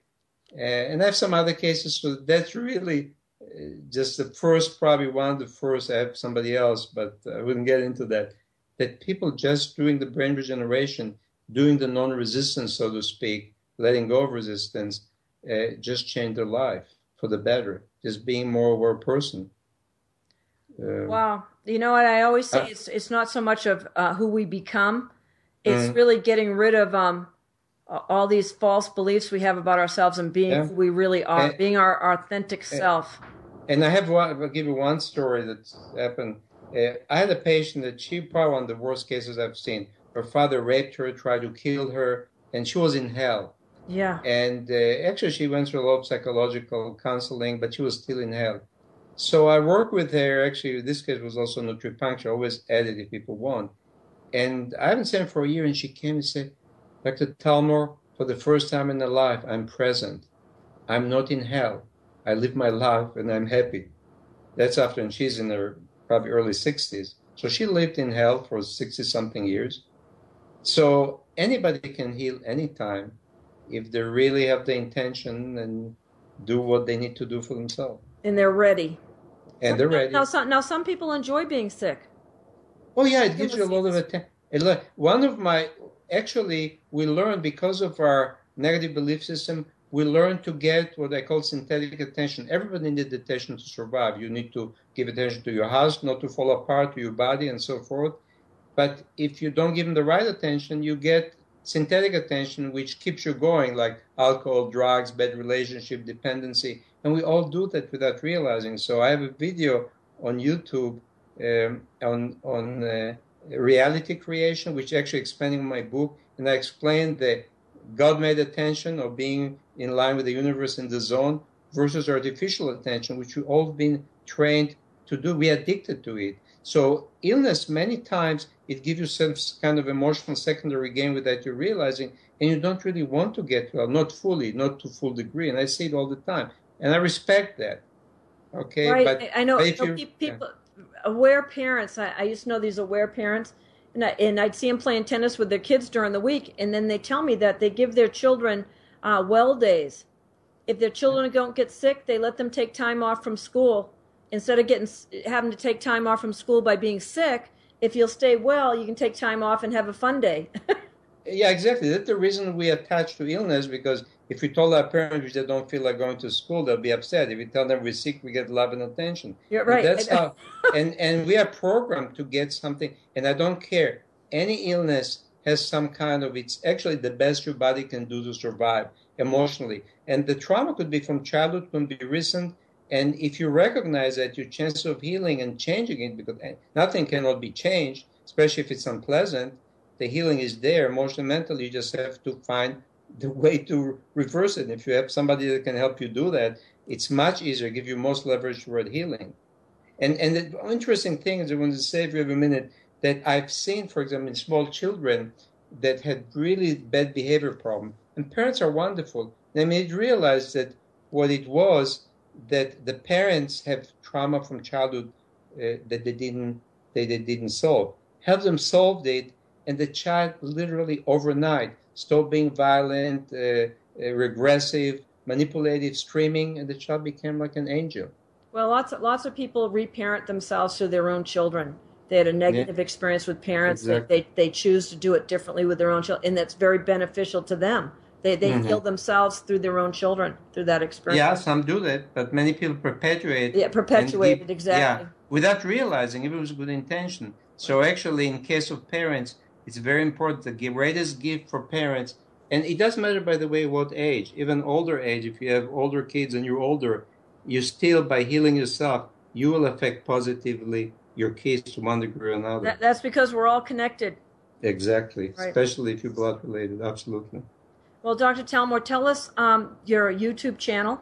uh, and I have some other cases. So that's really uh, just the first, probably one of the first. I have somebody else, but I wouldn't get into that. That people just doing the brain regeneration, doing the non-resistance, so to speak, letting go of resistance, uh, just change their life for the better. Just being more aware of a person. Uh, wow, you know what I always say? Uh, it's it's not so much of uh, who we become; it's mm. really getting rid of um, all these false beliefs we have about ourselves and being yeah. who we really are, and, being our, our authentic and, self. And I have one. I'll give you one story that happened. Uh, I had a patient that she probably one of the worst cases I've seen. Her father raped her, tried to kill her, and she was in hell. Yeah. And uh, actually, she went through a lot of psychological counseling, but she was still in hell. So I worked with her. Actually, this case was also nutripuncture. I always added if people want. And I haven't seen her for a year, and she came and said, Dr. Talmor, for the first time in her life, I'm present. I'm not in hell. I live my life and I'm happy. That's after, and she's in her probably early 60s. So she lived in hell for 60 something years. So anybody can heal anytime if they really have the intention and do what they need to do for themselves. And they're ready. And they're ready. Now, some, now some people enjoy being sick. Oh yeah, it gives you a lot of attention. One of my actually we learn because of our negative belief system. We learn to get what I call synthetic attention. Everybody needs attention to survive. You need to give attention to your house, not to fall apart, to your body, and so forth. But if you don't give them the right attention, you get synthetic attention, which keeps you going, like alcohol, drugs, bad relationship, dependency. And we all do that without realizing. So I have a video on YouTube um, on, on uh, reality creation, which actually expanding my book. And I explained the God-made attention of being in line with the universe in the zone versus artificial attention, which we've all been trained to do. We are addicted to it. So illness, many times, it gives you some kind of emotional secondary gain without you realizing, and you don't really want to get well, not fully, not to full degree. And I see it all the time, and I respect that. Okay, right. but I know, you, people, yeah. aware parents. I, I, used to know these aware parents, and I, and I'd see them playing tennis with their kids during the week, and then they tell me that they give their children uh, well days. If their children don't get sick, they let them take time off from school instead of getting having to take time off from school by being sick, if you'll stay well, you can take time off and have a fun day. yeah, exactly. That's the reason we attach to illness because if we told our parents they don't feel like going to school, they'll be upset. If we tell them we're sick, we get love and attention. You're right. And that's how, and and we are programmed to get something. And I don't care. Any illness has some kind of. It's actually the best your body can do to survive emotionally. And the trauma could be from childhood, could be recent, and if you recognize that your chance of healing and changing it, because eh, nothing cannot be changed, especially if it's unpleasant, the healing is there. Emotionally, mentally, you just have to find the way to reverse it. If you have somebody that can help you do that, it's much easier, give you most leverage toward healing. And and the interesting thing is, I want to say, you a minute, that I've seen, for example, in small children that had really bad behavior problem, and parents are wonderful. They made realize that what it was that the parents have trauma from childhood uh, that they didn't they, they didn't solve. Help them solve it, and the child literally overnight stopped being violent, uh, uh, regressive, manipulative, screaming, and the child became like an angel. Well, lots of lots of people reparent themselves to their own children. They had a negative yeah. experience with parents. Exactly. They, they, they choose to do it differently with their own children, and that's very beneficial to them. They they mm-hmm. heal themselves through their own children through that experience. Yeah, some do that, but many people perpetuate. Yeah, perpetuate it exactly. Yeah, without realizing it was good intention. So actually, in case of parents, it's very important. To give the greatest gift for parents, and it doesn't matter, by the way, what age, even older age. If you have older kids and you're older, you still by healing yourself, you will affect positively your kids to one degree or another. That, that's because we're all connected. Exactly, Right. especially if you're blood related. Absolutely. Well, Dr. Talmor, tell us um, your YouTube channel.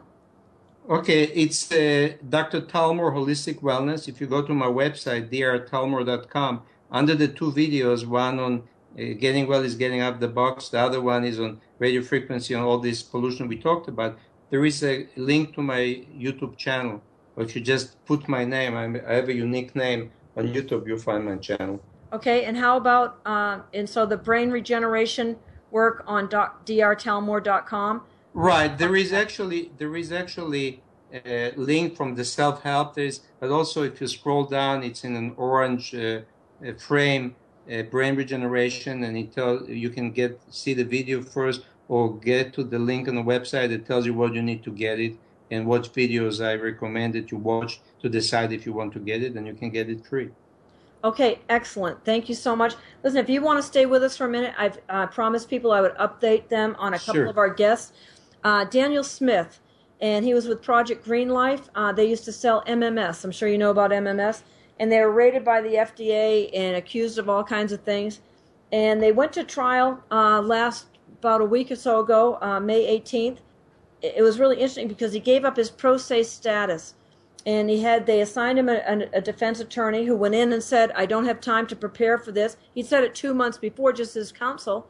Okay, it's uh, Dr. Talmor Holistic Wellness. If you go to my website, drtalmor.com, under the two videos, one on uh, getting well is getting out of the box, the other one is on radio frequency and all this pollution we talked about. There is a link to my YouTube channel. Or if you just put my name, I'm, I have a unique name on YouTube, you'll find my channel. Okay, and how about, uh, and so the brain regeneration work on doc, drtalmor.com? Right. There is actually there is actually a link from the self help. There's but also if you scroll down, it's in an orange uh, frame, uh, brain regeneration, and it tells you can get see the video first or get to the link on the website that tells you what you need to get it and what videos I recommend that you watch to decide if you want to get it, and you can get it free. Okay, excellent. Thank you so much. Listen, if you want to stay with us for a minute, I've uh, promised people I would update them on a couple Sure. of our guests. Uh, Daniel Smith, and he was with Project Green Life. Uh, they used to sell MMS. I'm sure you know about MMS. And they were raided by the FDA and accused of all kinds of things. And they went to trial uh, last about a week or so ago, uh, May 18th. It it was really interesting because he gave up his pro se status and he had they assigned him a, a, defense attorney who went in and said i don't have time to prepare for this. He said it two months before just as counsel.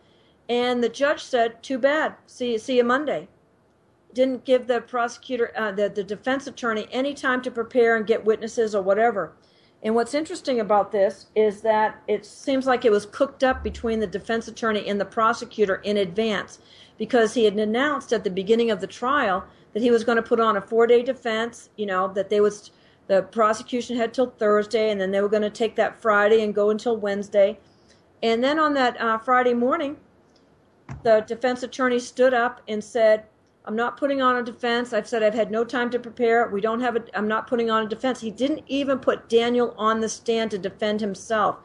And the judge said too bad. See, see you monday. Didn't give the prosecutor uh, the, the defense attorney any time to prepare and get witnesses or whatever. And what's interesting about this is that it seems like it was cooked up between the defense attorney and the prosecutor in advance because he had announced at the beginning of the trial that he was going to put on a four day defense, you know, that they was the prosecution had till Thursday and then they were going to take that Friday and go until Wednesday. And then on that uh, Friday morning, the defense attorney stood up and said, I'm not putting on a defense. I've said I've had no time to prepare. We don't have a, I'm not putting on a defense. He didn't even put Daniel on the stand to defend himself.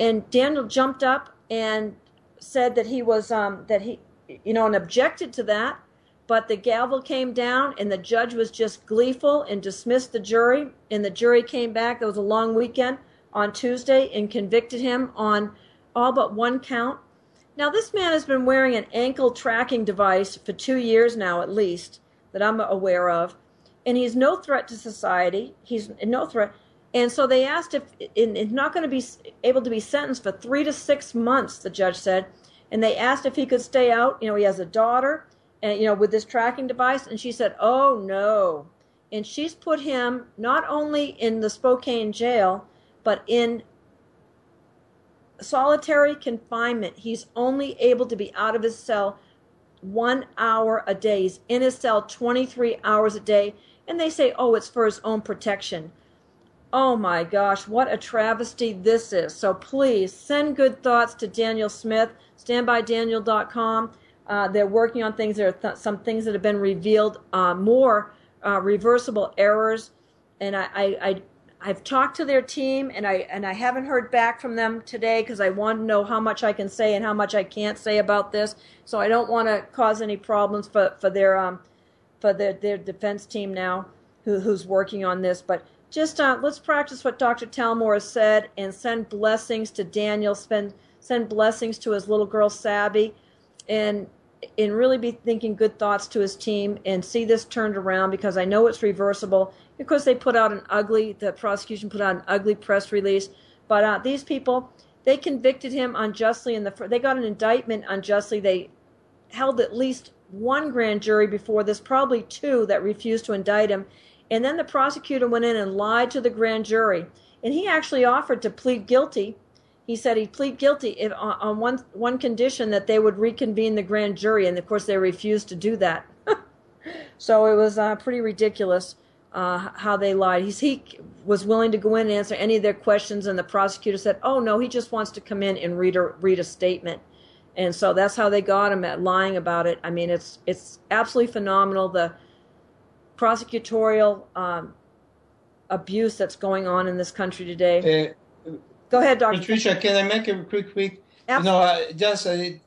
And Daniel jumped up and said that he was, um, that he, you know, and objected to that. But the gavel came down and the judge was just gleeful and dismissed the jury. And the jury came back. There was a long weekend on Tuesday and convicted him on all but one count. Now, this man has been wearing an ankle tracking device for two years now, at least, that I'm aware of. And he's no threat to society. He's no threat. And so they asked if he's not going to be able to be sentenced for three to six months, the judge said. And they asked if he could stay out. You know, he has a daughter, and you know, with this tracking device. And she said, "Oh no." And she's put him not only in the Spokane jail, but in solitary confinement. He's only able to be out of his cell one hour a day. He's in his cell 23 hours a day. And they say, oh, it's for his own protection. Oh my gosh, what a travesty this is. So please send good thoughts to Daniel Smith, standbydaniel.com. Uh, they're working on things. There are th- some things that have been revealed, uh, more uh, reversible errors. And I, I, I I've talked to their team and I and I haven't heard back from them today because I want to know how much I can say and how much I can't say about this. So I don't want to cause any problems for for their um for their their defense team now who who's working on this. But just uh, let's practice what Dr. Talmor has said and send blessings to Daniel. Send send blessings to his little girl Sabby, and and really be thinking good thoughts to his team and see this turned around because I know it's reversible. Of course, they put out an ugly, the prosecution put out an ugly press release, but uh, these people, they convicted him unjustly in the, they got an indictment unjustly. They held at least one grand jury before this, probably two that refused to indict him. And then the prosecutor went in and lied to the grand jury. And he actually offered to plead guilty. He said he'd plead guilty on, on one, one condition that they would reconvene the grand jury. And of course, they refused to do that. so it was uh, pretty ridiculous uh, how they lied. He's, he was willing to go in and answer any of their questions, and the prosecutor said, "Oh no, he just wants to come in and read a read a statement." And so that's how they got him at lying about it. I mean, it's it's absolutely phenomenal. The prosecutorial um, abuse that's going on in this country today. Uh, Go ahead, Dr. Patricia, can I make a quick, quick? You know, I just I,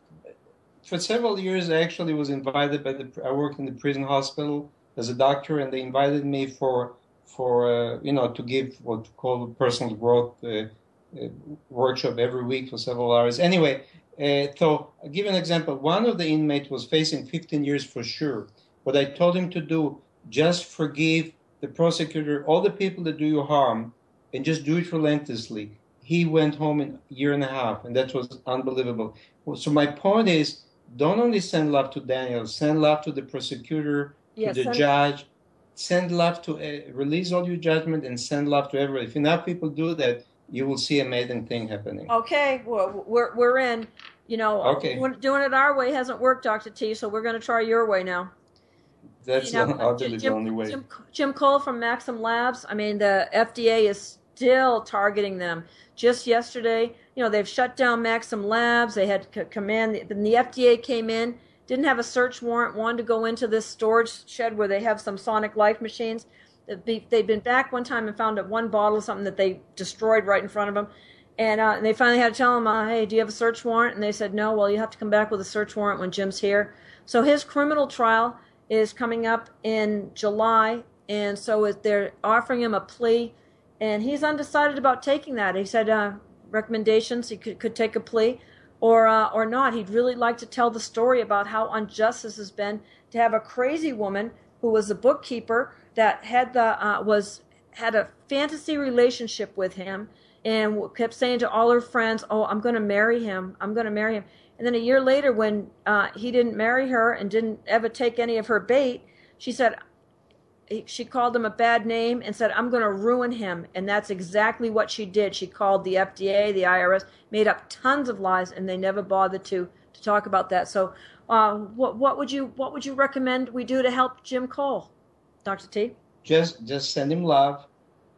for several years, I actually was invited by the. I worked in the prison hospital as a doctor, and they invited me for for uh, you know to give what called personal growth uh, uh, workshop every week for several hours. Anyway, uh, so I'll give an example. One of the inmates was facing 15 years for sure. What I told him to do, just forgive the prosecutor, all the people that do you harm, and just do it relentlessly. He went home in a year and a half, and that was unbelievable. So my point is, don't only send love to Daniel, send love to the prosecutor, Yes, to the judge, send love to uh, release all your judgment, and send love to everybody. If enough people do that, you will see amazing thing happening. Okay, well, we're we're in. You know, Okay. doing- it our way hasn't worked, Dr. T. So we're going to try your way now. That's You know, the, Jim, the only way. Jim, Jim Cole from Maxam Labs. I mean, the FDA is still targeting them. Just yesterday, you know, they've shut down Maxam Labs. They had c- command. Then the FDA came in, didn't have a search warrant, wanted to go into this storage shed where they have some Sonic Life machines. They'd been back one time and found one bottle of something that they destroyed right in front of them. And, uh, and they finally had to tell him, uh, hey, do you have a search warrant? And they said, no, well, you have to come back with a search warrant when Jim's here. So his criminal trial is coming up in July. And so they're offering him a plea. And he's undecided about taking that. He said uh, recommendations, he could, could take a plea or, uh, or not. He'd really like to tell the story about how unjust this has been to have a crazy woman who was a bookkeeper that had the uh, was had a fantasy relationship with him and kept saying to all her friends, "Oh, I'm going to marry him. I'm going to marry him." And then a year later, when uh, he didn't marry her and didn't ever take any of her bait, she said she called him a bad name and said, "I'm going to ruin him." And that's exactly what she did. She called the FDA, the IRS, made up tons of lies, and they never bothered to to talk about that. So, uh, what what would you what would you recommend we do to help Jim Cole, Doctor T? just just send him love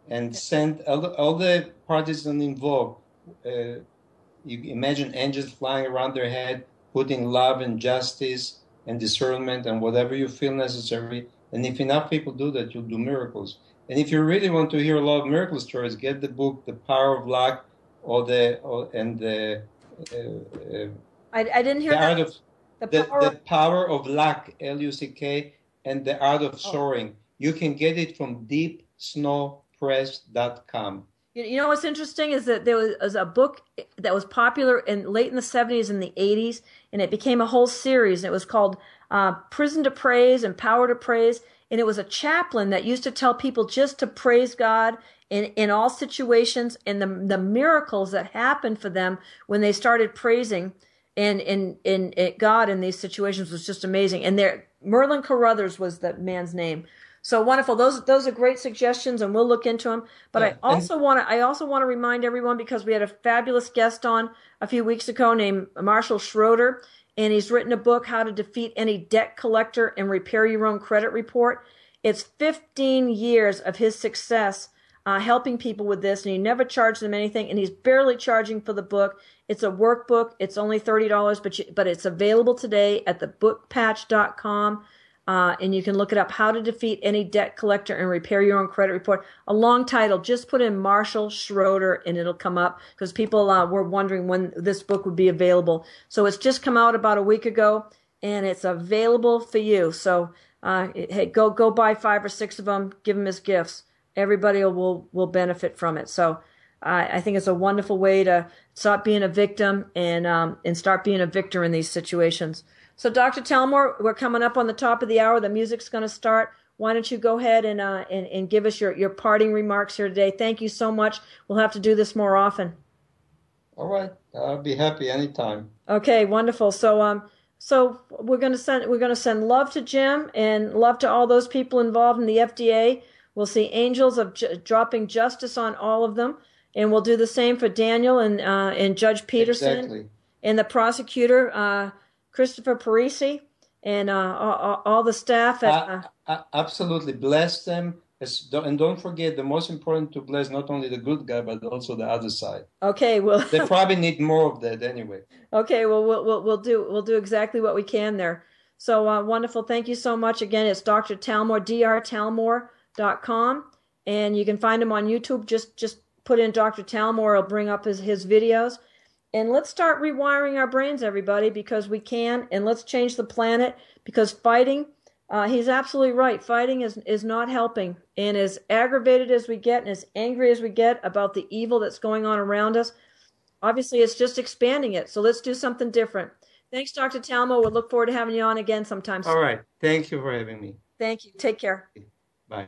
and send all the, all the parties involved uh, you imagine angels flying around their head putting love and justice and discernment and whatever you feel necessary and if enough people do that you'll do miracles and if you really want to hear a lot of miracle stories get the book the power of luck or the or, and the uh, uh, I, I didn't hear the that. art of the the, power the power of luck, L-U-C-K, and the art of soaring. You can get it from deepsnowpress.com. You you know what's interesting is that there was, was a book that was popular in late in the 70s and the 80s, and it became a whole series. And it was called uh, Prison to Praise and Power to Praise. And it was a chaplain that used to tell people just to praise God in, in all situations and the, the miracles that happened for them when they started praising and in, in, in God in these situations was just amazing. And there, Merlin Carothers was the man's name. So wonderful. Those those are great suggestions, and we'll look into them. But Yeah, I also want to I also want to remind everyone because we had a fabulous guest on a few weeks ago named Marshall Schroeder, and he's written a book how to defeat any debt collector and repair your own credit report. It's 15 years of his success uh, helping people with this, and he never charged them anything, and he's barely charging for the book. It's a workbook. It's only thirty dollars, but you, but it's available today at thebookpatch.com. Uh, and you can look it up how to defeat any debt collector and repair your own credit report. A long title. Just put in marshall schroeder and it'll come up because people uh, were wondering when this book would be available. So it's just come out about a week ago and it's available for you. So uh, hey go go buy five or six of them give them as gifts. Everybody will will benefit from it. So I think it's a wonderful way to stop being a victim and um, and start being a victor in these situations. So, Dr. Talmor, we're coming up on the top of the hour. The music's going to start. Why don't you go ahead and, uh, and and give us your, your parting remarks here today? Thank you so much. We'll have to do this more often. All right, I'll be happy anytime. Okay, wonderful. So um so we're going to send we're going to send love to Jim and love to all those people involved in the FDA. We'll see angels of ju- dropping justice on all of them, and we'll do the same for Daniel and uh, and Judge Peterson Exactly. and the prosecutor uh, Christopher Parisi and uh, all, all the staff at. Uh, absolutely, bless them, and don't forget the most important to bless not only the good guy but also the other side. okay, well, They probably need more of that anyway. Okay, well, we'll we'll we'll do we'll do exactly what we can there. So uh, wonderful! Thank you so much again. It's Dr. Talmor, drtalmor.com, and you can find him on YouTube. Just just put in Dr. Talmor; it'll bring up his, his videos. And let's start rewiring our brains, everybody, because we can. And let's change the planet because fighting, uh, he's absolutely right. Fighting is, is not helping. And as aggravated as we get and as angry as we get about the evil that's going on around us, obviously it's just expanding it. So let's do something different. Thanks, Dr. Talmor. We'll look forward to having you on again sometime soon. All right. Thank you for having me. Thank you. Take care. Bye.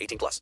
18 plus.